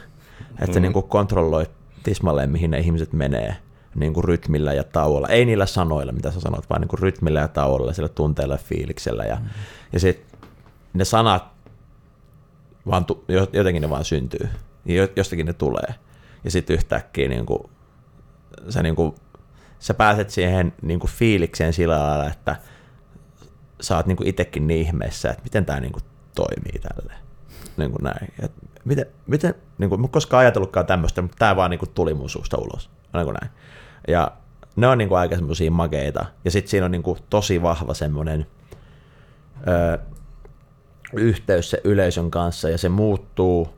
että mm. se niin kuin kontrolloi tismalleen, mihin ne ihmiset menee niin kuin rytmillä ja tauolla. Ei niillä sanoilla, mitä sä sanot, vaan niin kuin rytmillä ja tauolla, sillä tunteella ja fiiliksellä. Ja, mm. ja sitten ne sanat, vaan tu, jotenkin ne vaan syntyy. Jostakin ne tulee. Ja sitten yhtäkkiä niin kuin, sä, niin kuin, sä pääset siihen niin kuin fiilikseen sillä lailla, että sä oot niin itsekin niin ihmeessä, että miten tämä niin kuin toimii tälleen. Niin kuin näin. Et miten, miten niin kuin, mä koskaan ajatellutkaan tämmöistä, mutta tämä vaan niin kuin, tuli mun suusta ulos. Niin kuin näin. Ja ne on niin kuin, aika semmoisia makeita. Ja sitten siinä on niin kuin, tosi vahva semmoinen ö, yhteys se yleisön kanssa, ja se muuttuu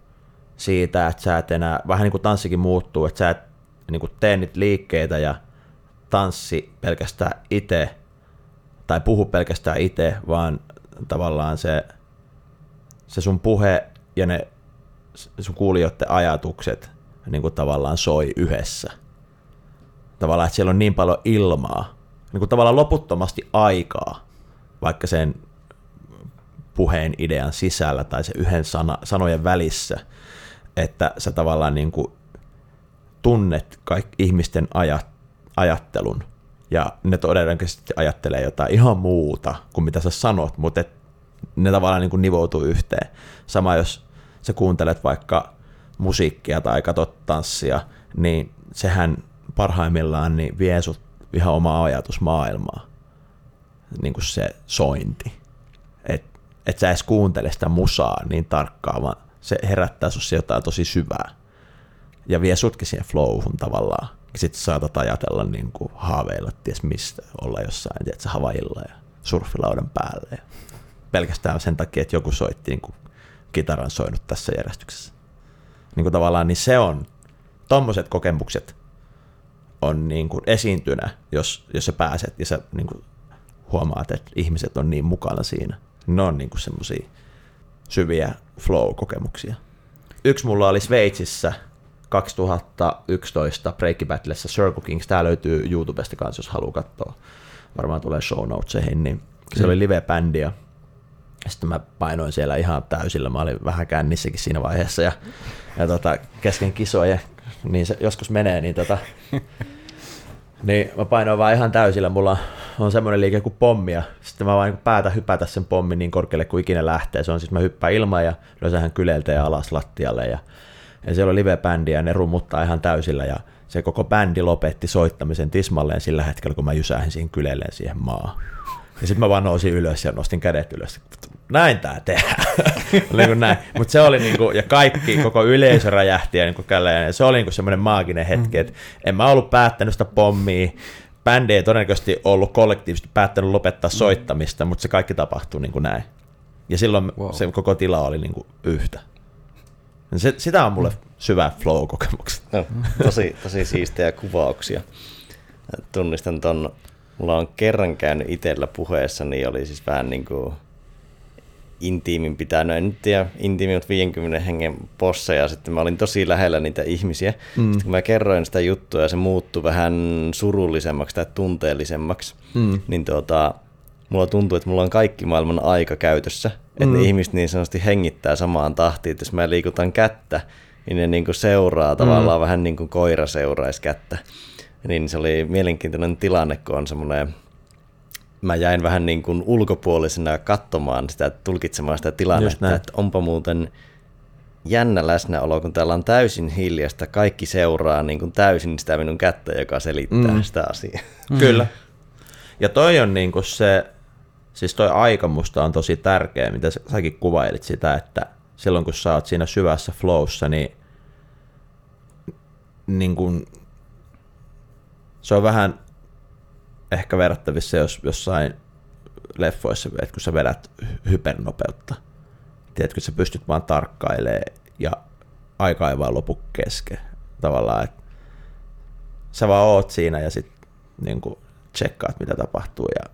siitä, että sä et enää, vähän niin kuin tanssikin muuttuu, että sä et niin kuin, tee niitä liikkeitä ja tanssi pelkästään itse, tai puhu pelkästään itse, vaan tavallaan se, se sun puhe ja ne sun kuulijoiden ajatukset niin kuin tavallaan soi yhdessä. Tavallaan, että siellä on niin paljon ilmaa, niin kuin tavallaan loputtomasti aikaa, vaikka sen puheen idean sisällä tai se yhden sana, sanojen välissä, että sä tavallaan niin kuin tunnet kaikki ihmisten ajat, ajattelun ja ne todennäköisesti ajattelee jotain ihan muuta kuin mitä sä sanot, mutta et ne tavallaan niin kuin nivoutuu yhteen. Sama jos sä kuuntelet vaikka musiikkia tai katsot tanssia, niin sehän parhaimmillaan niin vie sut ihan omaa ajatusmaailmaa, niin kuin se sointi. Että et sä edes kuuntele sitä musaa niin tarkkaan, vaan se herättää sussa jotain tosi syvää ja vie sutkin siihen flowhun tavallaan. Sitten saatat ajatella niin kuin haaveilla ties mistä, olla jossain, tiedätkö, Havailla ja surfilaudan päälle. Ja pelkästään sen takia, että joku soitti niin kuin kitaran soinut tässä järjestyksessä. Niin kuin tavallaan niin se on, tommoset kokemukset on niin kuin esiintynä, jos, jos sä pääset ja sä niin kuin huomaat, että ihmiset on niin mukana siinä. Ne on niin kuin semmosia syviä flow-kokemuksia. Yksi mulla oli Sveitsissä 2011 Breaky Battlessa Circle Kings. Tää löytyy YouTubesta kanssa, jos haluaa katsoa. Varmaan tulee show notesihin. Niin se oli live-bändi ja sitten mä painoin siellä ihan täysillä, mä olin vähän kännissäkin siinä vaiheessa ja, ja tota, kesken kisoja, niin se joskus menee, niin, tota, niin mä painoin vaan ihan täysillä, mulla on semmoinen liike kuin pommia, sitten mä vaan niin päätä hypätä sen pommin niin korkealle kuin ikinä lähtee, se on siis mä hyppään ilman ja löysähän kyleltä ja alas lattialle ja, ja siellä on live-bändi ja ne rummuttaa ihan täysillä ja se koko bändi lopetti soittamisen tismalleen sillä hetkellä, kun mä jysähin siihen kylelleen siihen maahan. Ja sitten mä vaan nousin ylös ja nostin kädet ylös. Näin tää tehdään. niin näin. Mutta se oli niinku, ja kaikki, koko yleisö räjähti ja, niinku ja se oli niinku semmoinen maaginen hetki, että en mä ollut päättänyt sitä pommia, bändi ei todennäköisesti ollut kollektiivisesti päättänyt lopettaa mm. soittamista, mutta se kaikki tapahtui niin kuin näin. Ja silloin wow. se koko tila oli niin kuin yhtä. Se, sitä on mulle syvä flow-kokemukset. No, tosi, tosi siistejä kuvauksia. Tunnistan ton Mulla on kerran käynyt itsellä puheessa, niin oli siis vähän niin kuin intiimin pitää, no en nyt tiedä, intiimi, mutta 50 hengen possa ja sitten mä olin tosi lähellä niitä ihmisiä. Mm. Sitten kun mä kerroin sitä juttua ja se muuttui vähän surullisemmaksi tai tunteellisemmaksi, mm. niin tuota, mulla tuntuu, että mulla on kaikki maailman aika käytössä. Että mm. ne ihmiset niin sanotusti hengittää samaan tahtiin, että jos mä liikutan kättä, niin ne niin kuin seuraa tavallaan mm. vähän niin kuin koira seuraisi kättä. Niin se oli mielenkiintoinen tilanne, kun on semmoinen mä jäin vähän niin kuin ulkopuolisena katsomaan sitä, tulkitsemaan sitä tilannetta, että onpa muuten jännä läsnäolo, kun täällä on täysin hiljasta, kaikki seuraa niin kuin täysin sitä minun kättä, joka selittää mm. sitä asiaa. Mm. Kyllä. Ja toi on niin kuin se, siis toi aika musta on tosi tärkeä, mitä säkin kuvailit sitä, että silloin kun sä oot siinä syvässä flowssa, niin, niin kuin, se on vähän ehkä verrattavissa jos jossain leffoissa, että kun sä vedät hypernopeutta, tiedätkö, sä pystyt vaan tarkkailemaan ja aika ei vaan lopu kesken. Tavallaan, että sä vaan oot siinä ja sit niin kuin tsekkaat, mitä tapahtuu ja,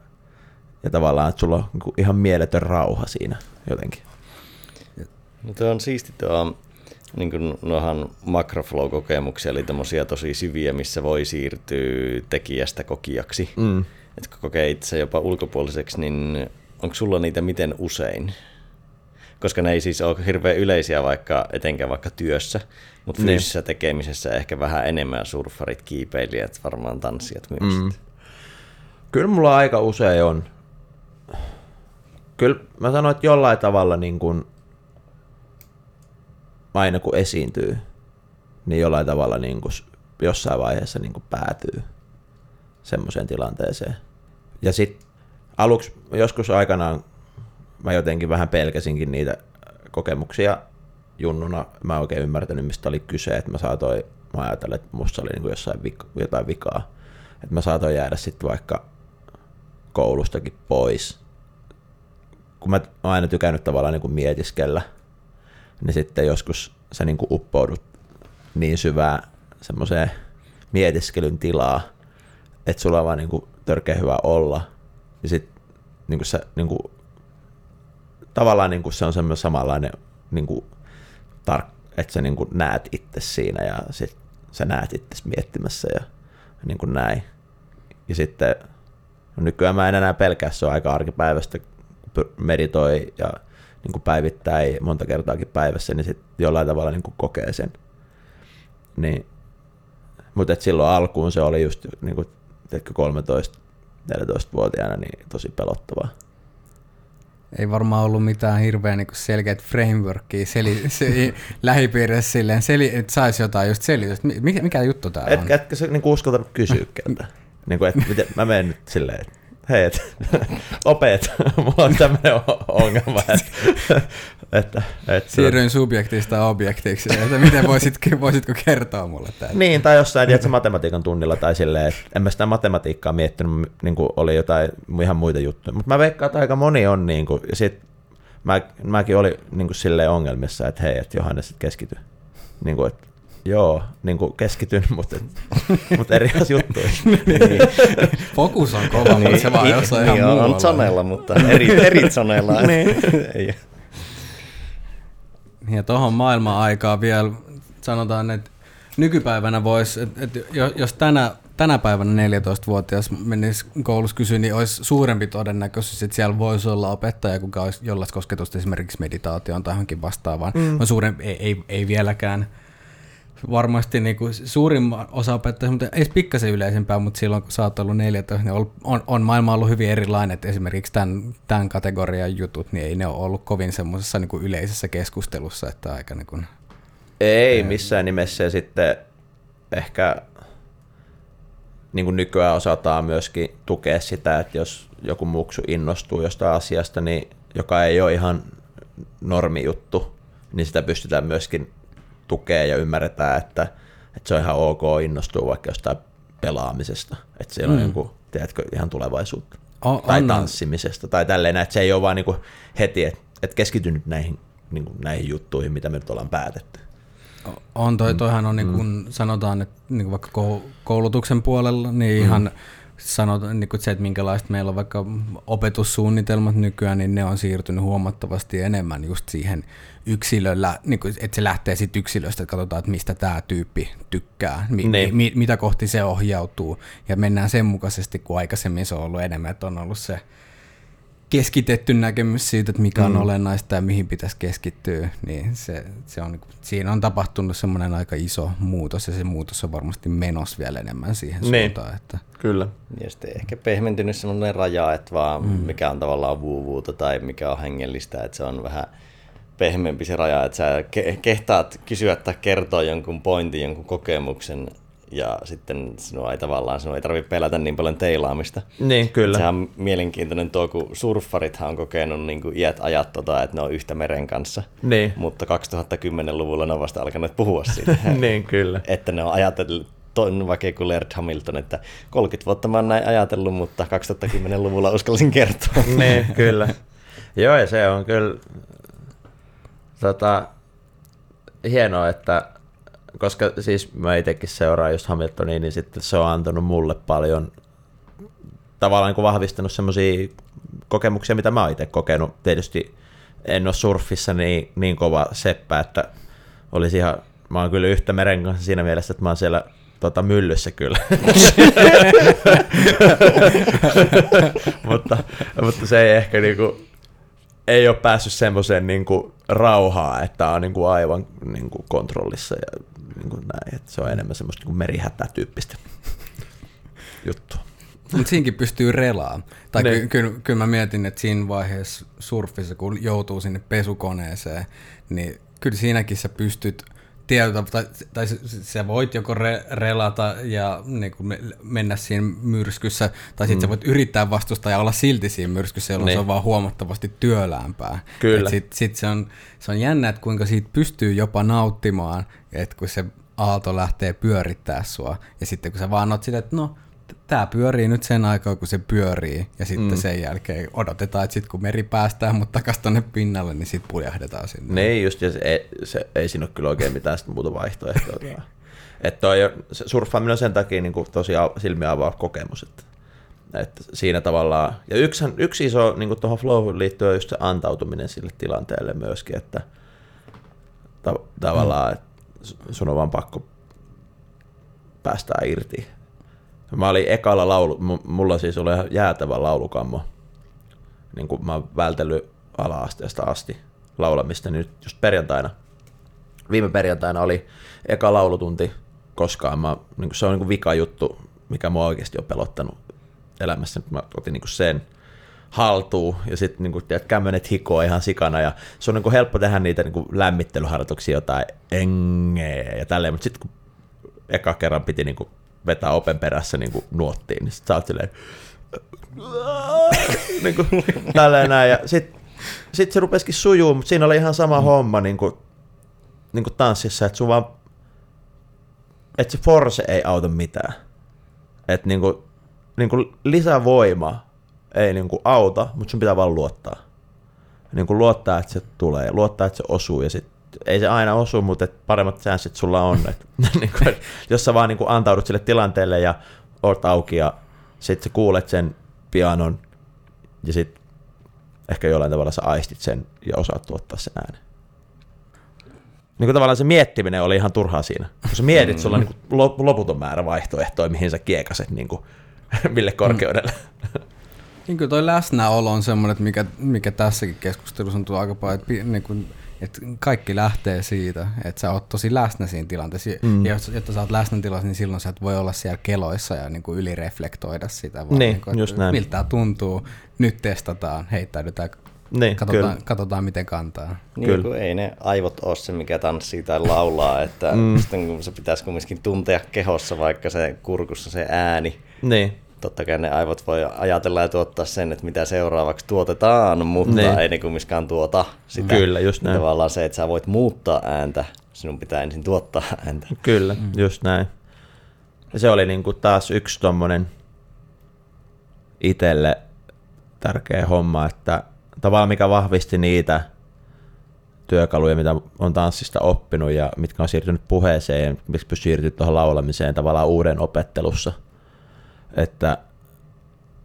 ja tavallaan, että sulla on niin ihan mieletön rauha siinä jotenkin. No on siisti tuo, niin kuin nohan macroflow-kokemuksia, eli tämmöisiä tosi syviä, missä voi siirtyä tekijästä kokijaksi. Mm. Että kun kokee itse jopa ulkopuoliseksi, niin onko sulla niitä miten usein? Koska ne ei siis ole hirveän yleisiä vaikka etenkään vaikka työssä, mutta niin. fyysisessä tekemisessä ehkä vähän enemmän surfarit, kiipeilijät, varmaan tanssijat myös. Mm. Kyllä mulla aika usein on. Kyllä mä sanoin, että jollain tavalla niin kuin aina kun esiintyy, niin jollain tavalla niin kuin jossain vaiheessa niin kuin päätyy semmoiseen tilanteeseen. Ja sitten aluksi joskus aikanaan mä jotenkin vähän pelkäsinkin niitä kokemuksia junnuna. Mä en oikein ymmärtänyt, mistä oli kyse, että mä saatoin, mä ajattelin, että musta oli niin kuin jossain vik- jotain vikaa. Että mä saatoin jäädä sitten vaikka koulustakin pois. Kun mä oon aina tykännyt tavallaan niin kuin mietiskellä – niin sitten joskus sä niin kuin uppoudut niin syvää semmoiseen mietiskelyn tilaa, että sulla on vaan niin kuin törkeä hyvä olla. Ja sitten niin kuin sä, niin kuin, tavallaan niin kuin se on semmoinen samanlainen, niin kuin, tar- että sä niin kuin näet itse siinä ja sit sä näet itse miettimässä ja niin kuin näin. Ja sitten no nykyään mä en enää pelkää, se on aika arkipäivästä, meditoi ja niin kuin päivittäin monta kertaakin päivässä, niin sitten jollain tavalla niin kuin kokee sen. Niin, mutta et silloin alkuun se oli just niin kuin, 13-14-vuotiaana niin tosi pelottavaa. Ei varmaan ollut mitään hirveän niin selkeät frameworkia seli, se, lähipiirissä silleen, seli, että saisi jotain just selitystä. Mikä, mikä juttu tämä on? Etkö sä niin uskaltanut kysyä keltä? niin kuin, että miten, mä menen nyt silleen, että hei, et, opet, mulla on tämmöinen ongelma, että, että, että Siirryin subjektista objektiksi, että miten voisitko, voisitko kertoa mulle tämän? Niin, tai jossain tiedätkö, matematiikan tunnilla tai silleen, että en mä sitä matematiikkaa miettinyt, niin kuin oli jotain ihan muita juttuja, mutta mä veikkaan, että aika moni on, niin kuin, ja sit mä, mäkin olin niin kuin silleen ongelmissa, että hei, että Johannes, keskity. Niin kuin, että Joo, niin kuin keskityn, mutta, mutta eri juttuihin. niin. Fokus on kova, niin, mutta se vaan jossain niin, ihan muualla. On zonella, mutta eri, eri zonella. niin. ei. Ja tuohon maailman aikaa vielä sanotaan, että nykypäivänä voisi, että, että jos tänä, tänä päivänä 14-vuotias menisi koulussa kysyä, niin olisi suurempi todennäköisyys, että siellä voisi olla opettaja, kuka olisi jollain kosketusta esimerkiksi meditaatioon tai johonkin vastaavaan. Mm. Suurempi, ei, ei, ei vieläkään varmasti niin kuin suurin osa opettajista, mutta ei pikkasen yleisempää, mutta silloin kun sä oot ollut 14, niin on, on, on maailma ollut hyvin erilainen, että esimerkiksi tämän, tämän kategorian jutut, niin ei ne ole ollut kovin semmoisessa niin kuin yleisessä keskustelussa, että aika niin kuin, Ei missään nimessä. Ja sitten ehkä niin kuin nykyään osataan myöskin tukea sitä, että jos joku muksu innostuu jostain asiasta, niin joka ei ole ihan normijuttu, niin sitä pystytään myöskin tukea ja ymmärretään, että, että se on ihan ok innostua vaikka jostain pelaamisesta, että siellä mm. on joku, tiedätkö, ihan tulevaisuutta. O, tai anna. tanssimisesta tai tälleen, että se ei ole vaan niin kuin heti, että, että keskity nyt näihin, niin kuin näihin juttuihin, mitä me nyt ollaan päätetty. On, toi, toihan on niin kuin mm. sanotaan, että niin kuin vaikka koulutuksen puolella, niin mm. Sanotaan niin kuin se, että minkälaista meillä on vaikka opetussuunnitelmat nykyään, niin ne on siirtynyt huomattavasti enemmän just siihen yksilöllä, niin kuin, että se lähtee sitten yksilöstä, että katsotaan, että mistä tämä tyyppi tykkää, mi, Niin. mi, mitä kohti se ohjautuu, ja mennään sen mukaisesti, kun aikaisemmin se on ollut enemmän, että on ollut se keskitetty näkemys siitä, että mikä on mm. olennaista ja mihin pitäisi keskittyä, niin se, se on, siinä on tapahtunut semmoinen aika iso muutos, ja se muutos on varmasti menossa vielä enemmän siihen Niin. suuntaan, että Kyllä. Ja sitten ehkä pehmentynyt semmoinen raja, että vaan mm. mikä on tavallaan vuuvuuta tai mikä on hengellistä, että se on vähän pehmeämpi se raja, että sä ke- kehtaat kysyä tai kertoa jonkun pointin, jonkun kokemuksen ja sitten sinua ei tavallaan, sinua ei tarvitse pelätä niin paljon teilaamista. Niin, kyllä. Sehän on mielenkiintoinen tuo, kun surffarithan on kokenut niin kuin iät ajat tota, että ne on yhtä meren kanssa. Niin. Mutta 2010-luvulla ne on vasta alkanut puhua siitä. niin, kyllä. että ne on ajatellut, toinen vaikka kuin Laird Hamilton, että 30 vuotta mä oon näin ajatellut, mutta 2010-luvulla uskalsin kertoa. niin, kyllä. Joo, ja se on kyllä tota, hienoa, että koska siis mä itsekin seuraan just Hamiltonia, niin sitten se on antanut mulle paljon tavallaan niin vahvistanut semmoisia kokemuksia, mitä mä oon itse kokenut. Tietysti en ole surfissa niin, niin kova seppä, että olisi ihan, mä oon kyllä yhtä meren kanssa siinä mielessä, että mä oon siellä tota, myllyssä kyllä. mutta, mutta se ei ehkä niinku, ei ole päässyt semmoiseen niinku rauhaan, että on niinku aivan niinku kontrollissa ja niinku näin. Että se on enemmän semmoista niinku merihätä-tyyppistä juttua. Mutta siinäkin pystyy relaamaan. Tai Niin. ky- kyllä, kyllä mä mietin, että siinä vaiheessa surfissa, kun joutuu sinne pesukoneeseen, niin kyllä siinäkin sä pystyt tietyllä, tai, tai sä- voit joko re, relata ja niin kuin me- mennä siinä myrskyssä, tai sitten mm. sä voit yrittää vastustaa ja olla silti siinä myrskyssä, jolloin Niin. se on vaan huomattavasti työläämpää. Kyllä. Sitten sit se, on, se on jännä, että kuinka siitä pystyy jopa nauttimaan, että kun se aalto lähtee pyörittää sua, ja sitten kun sä vaan oot sitä, että no, tämä pyörii nyt sen aikaa, kun se pyörii, ja sitten mm. sen jälkeen odotetaan, että sitten kun meri päästään mut takaisin tonne pinnalle, niin sitten puljahdetaan sinne. Niin just, ja se, ei, se, ei siinä ole kyllä oikein mitään sit muuta vaihtoehtoa. että toi, se surffaaminen on sen takia niin kuin tosi au- silmiä avaava kokemus. Että, että siinä tavallaan, ja yksi, yksi iso niin tuohon flowhun liittyy on just se antautuminen sille tilanteelle myöskin, että ta, tavallaan, että sun on vaan pakko päästää irti. Mä olin ekalla laulu, mu- mulla siis oli ihan jäätävä laulukammo. Niin kuin mä oon vältellyt ala-asteesta asti laulamista, niin nyt just perjantaina, viime perjantaina oli eka laulutunti koskaan. Mä, niin kuin se on niin kuin vika juttu, mikä mua oikeasti on pelottanut elämässä. Mä otin niin kuin sen haltuun ja sitten niin tiedät, kämmenet hikoa ihan sikana ja se on niin kuin helppo tehdä niitä niin kuin lämmittelyharjoituksia, jotain engeä ja tälleen, mutta sitten kun eka kerran piti niin kuin vetää open perässä niin kuin nuottiin, niin sit sä oot silleen niin kuin, tälleen näin ja sitten sit se rupesikin sujuu, mutta siinä oli ihan sama mm. homma niin kuin, niin kuin tanssissa, että sun vaan että se force ei auta mitään. Että niinku, niinku lisävoima ei niinku auta, mutta sun pitää vaan luottaa. Niinku luottaa, että se tulee, luottaa, että se osuu ja sit ei se aina osu, mutta et paremmat chanssit sulla on. Et, niinku, et jos sä vaan niinku antaudut sille tilanteelle ja oot auki ja sit sä kuulet sen pianon ja sit ehkä jollain tavalla sä aistit sen ja osaat tuottaa sen äänen. Niin kuin tavallaan se miettiminen oli ihan turhaa siinä. Kun sä mietit, sulla on niin kuin loputon määrä vaihtoehtoja, mihin sä kiekaset niin kuin, mille korkeudelle. Niin kyllä toi läsnäolo on semmoinen, mikä, mikä tässäkin keskustelussa on tullut aika paljon, että, niin kuin, että kaikki lähtee siitä, että sä oot tosi läsnä siinä tilanteessa. Mm. Ja jos, jotta sä oot läsnä tilassa, niin silloin sä et voi olla siellä keloissa ja niin kuin ylireflektoida sitä, vaan Niin, niin kuin, just että näin. miltä tää tuntuu, nyt testataan, heittäydytään, Niin, katsotaan, kyllä. katsotaan miten kantaa. Niin, Kyllä. kun ei ne aivot ole se, mikä tanssii tai laulaa, että mm. sitten kun se pitäisi kumminkin tuntea kehossa vaikka se kurkussa se ääni. Niin, Totta kai ne aivot voi ajatella ja tuottaa sen, että mitä seuraavaksi tuotetaan, mutta Niin. ei ne kumminkaan tuota sitä. Kyllä, just näin. Tavallaan se, että sä voit muuttaa ääntä, sinun pitää ensin tuottaa ääntä. kyllä, mm. just näin. Ja se oli niin kuin taas yksi tommonen itselle tärkeä homma, että tavallaan mikä vahvisti niitä työkaluja, mitä on tanssista oppinut ja mitkä on siirtynyt puheeseen ja miksi pystyy siirtyä tuohon laulamiseen tavallaan uuden opettelussa. Että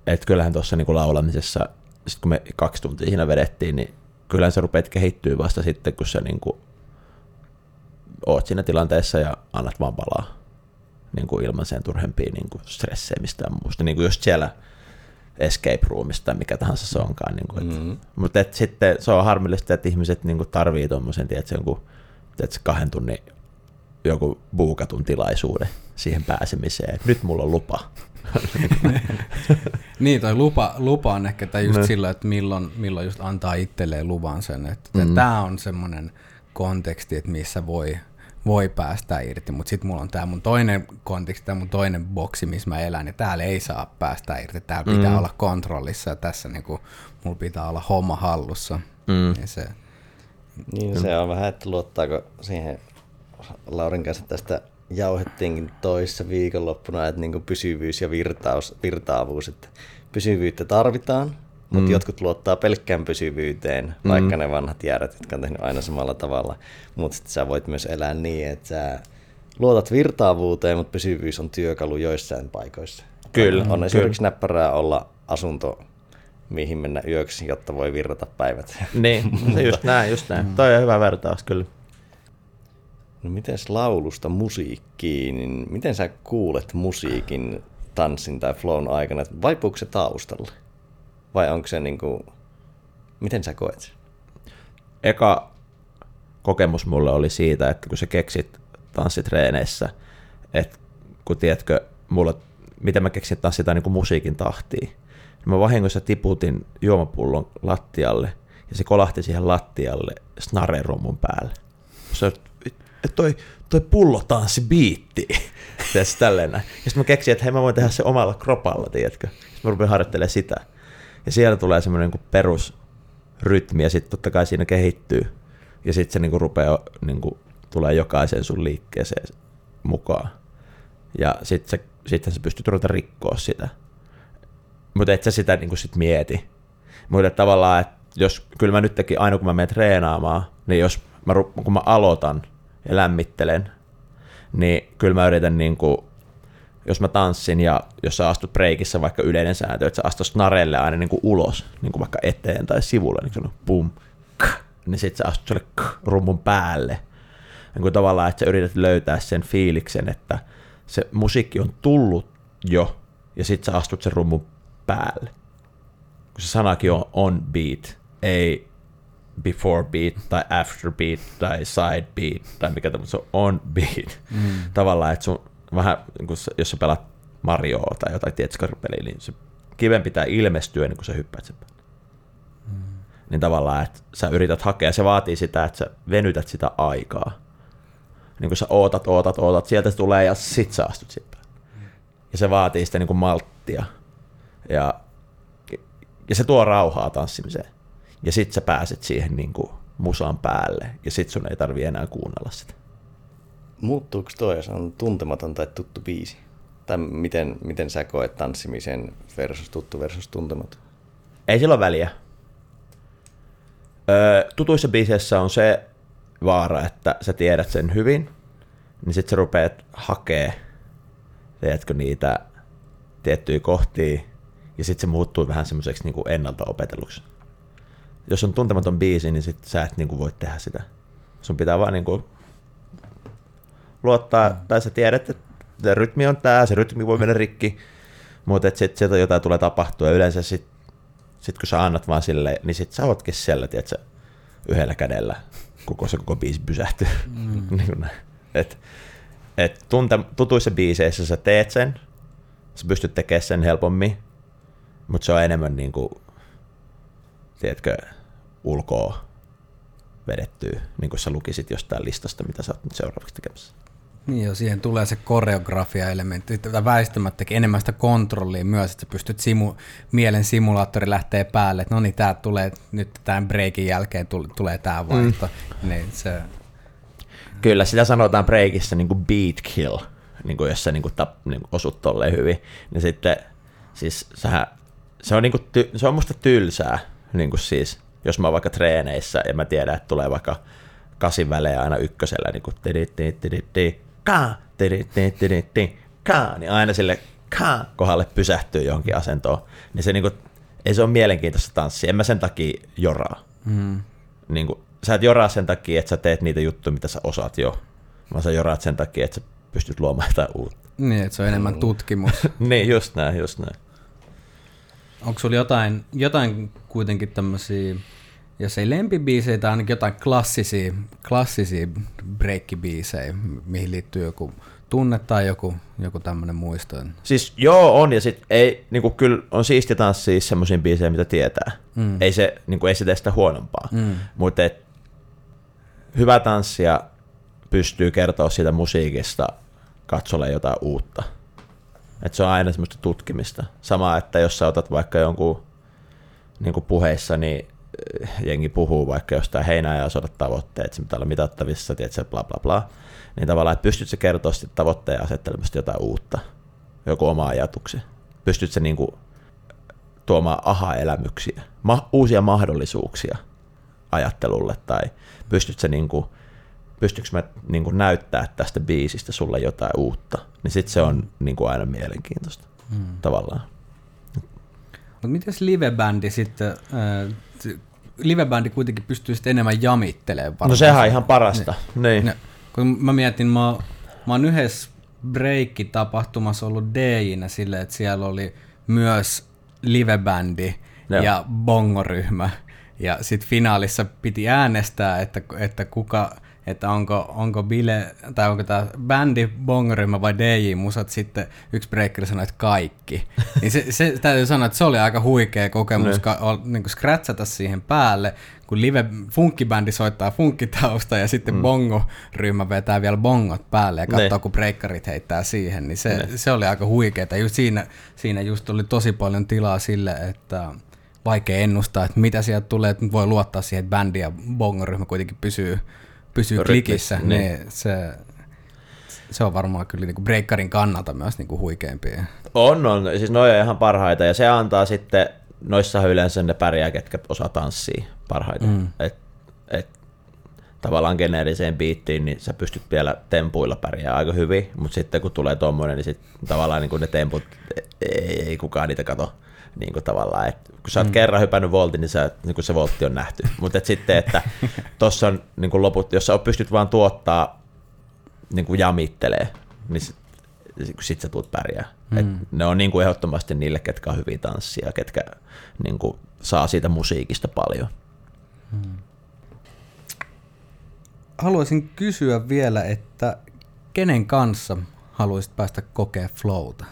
että kyllähän tuossa niinku laulamisessa, sit kun me kaksi tuntia siinä vedettiin, niin kyllähän sä rupeat kehittyä vasta sitten, kun sä niinku oot siinä tilanteessa ja annat vaan palaa niin kuin ilman sen turhempia niin kuin stressejä mistään muusta. Niin kuin just siellä escape roomista tai mikä tahansa se onkaan. Niin kuin, mm-hmm. Mutta et sitten se on harmillista, että ihmiset niin kuin tarvii tuommoisen, kahden tunnin joku buukatun tilaisuuden siihen pääsemiseen. Nyt mulla on lupa. niin, toi lupa, lupa on ehkä tai just no. sillä, että milloin, milloin just antaa itselleen luvan sen. Että mm. Tämä on semmoinen konteksti, että missä voi, voi päästä irti, mutta sitten mulla on tämä mun toinen konteksti, tämä mun toinen boksi, missä mä elän, ja täällä ei saa päästä irti, täällä pitää mm. olla kontrollissa, ja tässä niinku, mulla pitää olla homma hallussa. Mm. Ja se, niin se on vähän, että luottaako siihen Laurin kanssa tästä jauhettiinkin toissa viikonloppuna, että niin pysyvyys ja virtaus, virtaavuus, että pysyvyyttä tarvitaan, mutta mm. jotkut luottaa pelkkään pysyvyyteen, mm. vaikka ne vanhat järjet, jotka on tehnyt aina samalla tavalla. Mutta sitten sä voit myös elää niin, että sä luotat virtaavuuteen, mutta pysyvyys on työkalu joissain paikoissa. Kyllä. On, on esimerkiksi kyllä. näppärää olla asunto, mihin mennä yöksi, jotta voi virrata päivät. Niin, se just näin, just näin. Mm. Toi on hyvä vertaus kyllä. No miten laulusta musiikkiin, niin miten sä kuulet musiikin tanssin tai flown aikana? Vaipuuko se taustalle? Vai onko se niin kuin, miten sä koet sen? Eka kokemus mulle oli siitä, että kun sä keksit tanssitreeneissä, että kun tiedätkö, mulla, miten mä keksin tanssita niin musiikin tahtiin, niin mä vahingossa tiputin juomapullon lattialle ja se kolahti siihen lattialle snare-rummun päälle. Se, että toi, toi pullo tanssi biitti. Ja sitten mä keksin, että hei mä voin tehdä se omalla kropalla, tiedätkö. Sitten mä rupean harjoittelemaan sitä. Ja siellä tulee semmoinen niin perusrytmi ja sitten totta kai siinä kehittyy. Ja sitten se niin kuin rupeaa, niin kuin, tulee jokaisen sun liikkeeseen mukaan. Ja sitten sitten sä pystyt ruveta rikkoa sitä. Mutta et sä sitä niin kuin sit mieti. Mutta tavallaan, että jos, kyllä mä nytkin aina kun mä menen treenaamaan, niin jos mä, kun mä aloitan ja lämmittelen, niin kyllä mä yritän niin kuin jos mä tanssin ja jos sä astut breikissä vaikka yleinen sääntö, että sä astut snarelle aina niin kuin ulos, niin kuin vaikka eteen tai sivulle, niin kuin pum, kh, niin sit sä astut sille kh, rummun päälle. Niin kuin tavallaan, että sä yrität löytää sen fiiliksen, että se musiikki on tullut jo, ja sit sä astut sen rummun päälle. Kun se sanakin on on beat, ei before beat tai after beat tai side beat tai mikä tämmöinen, se on on beat. Mm. Tavallaan, että sun vähän, niin kuin, jos sä pelaat Marioa tai jotain tietskarpeliä, niin se kiven pitää ilmestyä ennen kuin sä hyppäät sen päälle. Mm. Niin tavallaan, että sä yrität hakea, se vaatii sitä, että sä venytät sitä aikaa. Niin kuin sä ootat, ootat, ootat, sieltä se tulee ja sit sä astut sen päälle. Mm. Ja se vaatii sitä niin kuin malttia. Ja, ja se tuo rauhaa tanssimiseen. Ja sit sä pääset siihen niin kuin musan päälle ja sit sun ei tarvi enää kuunnella sitä. Muuttuuko toi, jos on tuntematon tai tuttu biisi? Tai miten, miten sä koet tanssimisen versus tuttu versus tuntematon? Ei sillä ole väliä. Öö, tutuissa biiseissä on se vaara, että sä tiedät sen hyvin, niin sit sä rupeat hakee, tiedätkö niitä tiettyjä kohtia, ja sitten se muuttuu vähän semmoiseksi niin ennalta opetelluksi. Jos on tuntematon biisi, niin sit sä et niin kuin voi tehdä sitä. Sun pitää vaan niin kuin luottaa, mm. tai sä tiedät, että se rytmi on tää, se rytmi voi mennä rikki, mutta sitten sieltä jotain tulee tapahtua, yleensä sitten sit kun sä annat vaan sille, niin sit sä ootkin siellä, tiedätkö, yhdellä kädellä, koko se koko biisi pysähtyy. Mm. niin et, et tunte, tutuissa biiseissä sä teet sen, sä pystyt tekemään sen helpommin, mutta se on enemmän niin kuin, tiedätkö, ulkoa vedettyä, niin kuin sä lukisit jostain listasta, mitä sä oot nyt seuraavaksi tekemässä. Niin jo, siihen tulee se koreografia-elementti, tai väistämättäkin enemmän sitä kontrollia myös, että sä pystyt simu, mielen simulaattori lähtee päälle, että no niin, tää tulee, nyt tämän breakin jälkeen tule, tulee tämä vaihto. Mm. Niin se... Kyllä, sitä sanotaan breakissä niin kuin beat kill, niin kuin jos sä niin kuin tap, niin kuin osut tolleen hyvin. Niin sitten, siis sähän, se on, niin kuin ty, se on musta tylsää, niin kuin siis, jos mä oon vaikka treeneissä ja mä tiedän, että tulee vaikka kasin välejä aina ykkösellä, niin kuin ka, ka, niin aina sille ka kohdalle pysähtyy johonkin asentoon, niin se niinku, ei se ole mielenkiintoista tanssia. En mä sen takia joraa. Mm. Niinku, sä et joraa sen takia, että sä teet niitä juttuja, mitä sä osaat jo, vaan sä joraat sen takia, että sä pystyt luomaan jotain uutta. Niin, että se on enemmän tutkimus. niin, just näin, just näin. Onko sulla jotain, jotain kuitenkin tämmöisiä, jos ei lempibiisejä, tai ainakin jotain klassisia, klassisia breakkibiisejä, mihin liittyy joku tunne tai joku, joku tämmöinen muisto? Siis joo on, ja sit ei, niinku, kyllä on siisti tanssia semmoisiin biisejä, mitä tietää. Mm. Ei, se, niinku, ei se tee sitä huonompaa. Mm. Mutta hyvä tanssia pystyy kertoa siitä musiikista katsolle jotain uutta. Et se on aina semmoista tutkimista. Sama, että jos sä otat vaikka jonkun niin kuin puheissa, niin eh, jengi puhuu vaikka jostain heinää ja osoitat tavoitteet, se pitää olla mitattavissa, tiedätkö, bla bla bla. Niin tavallaan, että pystyt se kertoa sitten tavoitteen asettelemasta jotain uutta, joku oma ajatuksen. Pystyt se niin kuin tuomaan aha-elämyksiä, ma- uusia mahdollisuuksia ajattelulle, tai pystyt se niin kuin pystyykö mä niin kuin näyttää tästä biisistä sulle jotain uutta, niin sitten se on niin kuin aina mielenkiintoista hmm. tavallaan. Mutta mites livebändi sitten, äh, livebändi kuitenkin pystyy sitten enemmän jamittelemaan varmaan. No sehän on ihan parasta, niin. niin. Ne, kun mä mietin, mä, mä oon yhdessä breikki-tapahtumassa ollut DJinä silleen, että siellä oli myös livebändi no. ja bongoryhmä. Ja sitten finaalissa piti äänestää, että, että kuka, että onko, onko bile, tai onko tämä bändi, bongoryhmä vai DJ-musat, sitten yksi breaker sanoi, että kaikki. niin se, se, täytyy sanoa, että se oli aika huikea kokemus, ka, niin kuin scratchata siihen päälle, kun live funkkibändi soittaa funkkitausta ja sitten mm. bongo-ryhmä vetää vielä bongot päälle ja katsoo, kun breakkarit heittää siihen, niin se, se oli aika huikeeta. Just siinä, siinä just oli tosi paljon tilaa sille, että vaikea ennustaa, että mitä sieltä tulee, että voi luottaa siihen, että bändi ja bongoryhmä kuitenkin pysyy pysyy Rytmi, klikissä, niin, niin se, se on varmaan kyllä niin breakkarin kannalta myös niin kuin huikeimpia. On, on. Siis noin on ihan parhaita ja se antaa sitten, noissa yleensä ne pärjää, ketkä osaa tanssia parhaiten. Mm. Et, et, tavallaan geneeriseen biittiin, niin sä pystyt vielä tempuilla pärjää aika hyvin, mutta sitten kun tulee tommonen, niin sit tavallaan niin kuin ne temput, ei, ei kukaan niitä kato niin kuin tavallaan, että kun sä oot mm. kerran hypännyt voltin, niin, sä, niin kuin se voltti on nähty. Mutta et sitten, että tuossa on niin kuin loput, jos sä pystyt vaan tuottaa niin kuin jamittelee, niin sit, sit sä tulet pärjää. Mm. Et ne on niin kuin ehdottomasti niille, ketkä on hyviä tanssia, ketkä niin kuin saa siitä musiikista paljon. Mm. Haluaisin kysyä vielä, että kenen kanssa haluaisit päästä kokea flowta?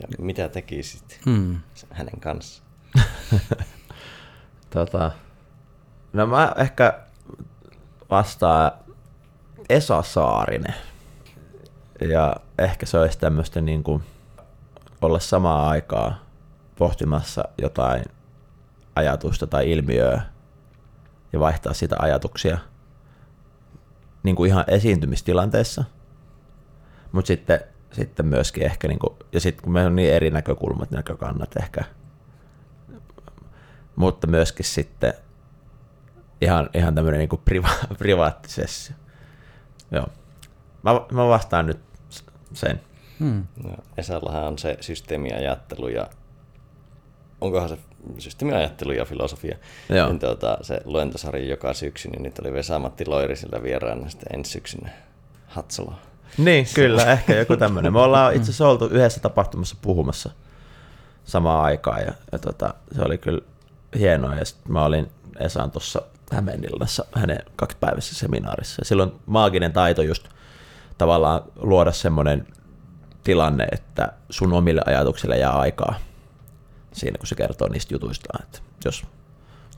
Ja mitä tekisit hmm. hänen kanssa? tota, no mä ehkä vastaan Esa Saarinen. Ja ehkä se olisi tämmöistä niin kuin olla samaa aikaa pohtimassa jotain ajatusta tai ilmiöä ja vaihtaa sitä ajatuksia niin kuin ihan esiintymistilanteessa. Mutta sitten sitten myöskin ehkä, niin kuin, ja sitten kun meillä on niin eri näkökulmat, näkökannat ehkä, mutta myöskin sitten ihan, ihan tämmöinen niin priva- privaattisessa. Joo. Mä, mä vastaan nyt sen. Hmm. No, Esallahan on se systeemiajattelu ja onkohan se systeemiajattelu ja filosofia. Joo. Niin tuota, se luentosarja joka syksy, niin nyt oli Vesa-Matti Loiri sillä vieraana sitten ensi syksynä Hatsaloa. Niin, kyllä, ehkä joku tämmöinen. Me ollaan itse asiassa oltu yhdessä tapahtumassa puhumassa samaan aikaan ja, ja tota, se oli kyllä hienoa. Ja sitten mä olin Esan tuossa Hämeenlinnassa hänen kaksipäiväisessä seminaarissa. Ja silloin maaginen taito just tavallaan luoda semmoinen tilanne, että sun omille ajatuksille jää aikaa siinä, kun se kertoo niistä jutuista. Että jos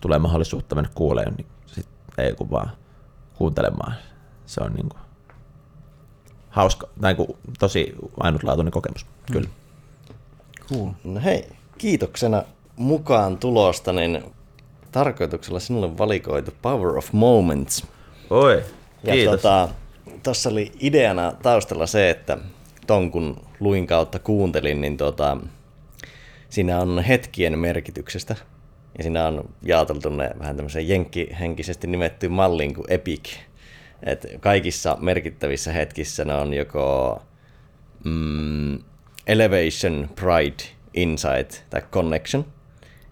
tulee mahdollisuutta mennä kuuleen, niin sit ei kun vaan kuuntelemaan. Se on niin kuin hauska, tai kuin tosi ainutlaatuinen kokemus, mm. kyllä. Cool. No hei, kiitoksena mukaan tulosta, niin tarkoituksella sinulle valikoitu Power of Moments. Oi, kiitos. Ja tuossa tota, oli ideana taustalla se, että ton kun luin kautta kuuntelin, niin tota, siinä on hetkien merkityksestä. Ja siinä on jaoteltu ne vähän tämmöisen jenkkihenkisesti nimettyyn malliin kuin Epic et kaikissa merkittävissä hetkissä ne on joko mm, Elevation, Pride, Insight tai Connection.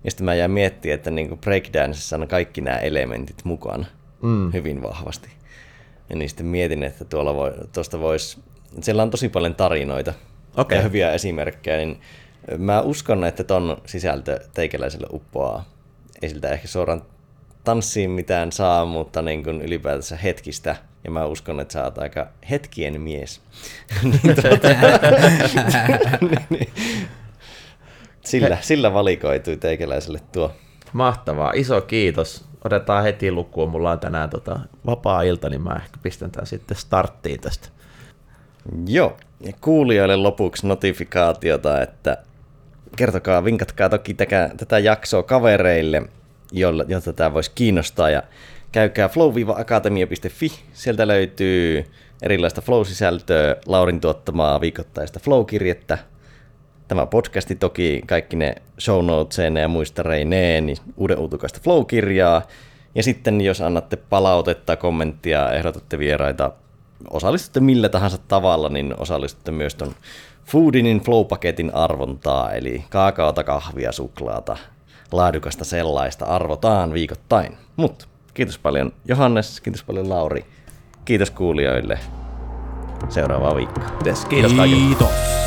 Ja sitten mä jäin miettimään, että niin breakdanceissa on kaikki nämä elementit mukana mm. hyvin vahvasti. Ja niin sitten mietin, että tuolla voi, tuosta voisi, siellä on tosi paljon tarinoita okay. ja hyviä esimerkkejä, niin mä uskon, että ton sisältö teikäläiselle uppoaa. Ei siltä ehkä suoraan tanssiin mitään saa, mutta niin kuin ylipäätänsä hetkistä. Ja mä uskon, että sä oot aika hetkien mies. Niin tuota- sillä, sillä valikoitui teikäläiselle tuo. Mahtavaa, iso kiitos. Otetaan heti lukuun. Mulla on tänään tota vapaa-ilta, niin mä ehkä pistän tämän sitten starttiin tästä. Joo, ja kuulijoille lopuksi notifikaatiota, että kertokaa, vinkatkaa toki tätä, tätä jaksoa kavereille, jolla, jotta tämä voisi kiinnostaa. Ja käykää flow-akatemia.fi, sieltä löytyy erilaista flow-sisältöä, Laurin tuottamaa viikoittaista flow-kirjettä, tämä podcasti toki, kaikki ne show noteseen ja muistareineen, niin uuden uutukaista flow-kirjaa. Ja sitten jos annatte palautetta, kommenttia, ehdotatte vieraita, osallistutte millä tahansa tavalla, niin osallistutte myös ton Foodinin Flow-paketin arvontaa, eli kaakaota, kahvia, suklaata, laadukasta sellaista arvotaan viikoittain. Mutta kiitos paljon Johannes, kiitos paljon Lauri, kiitos kuulijoille. Seuraavaa viikkoa. Kiitos kaikille. Kiitos.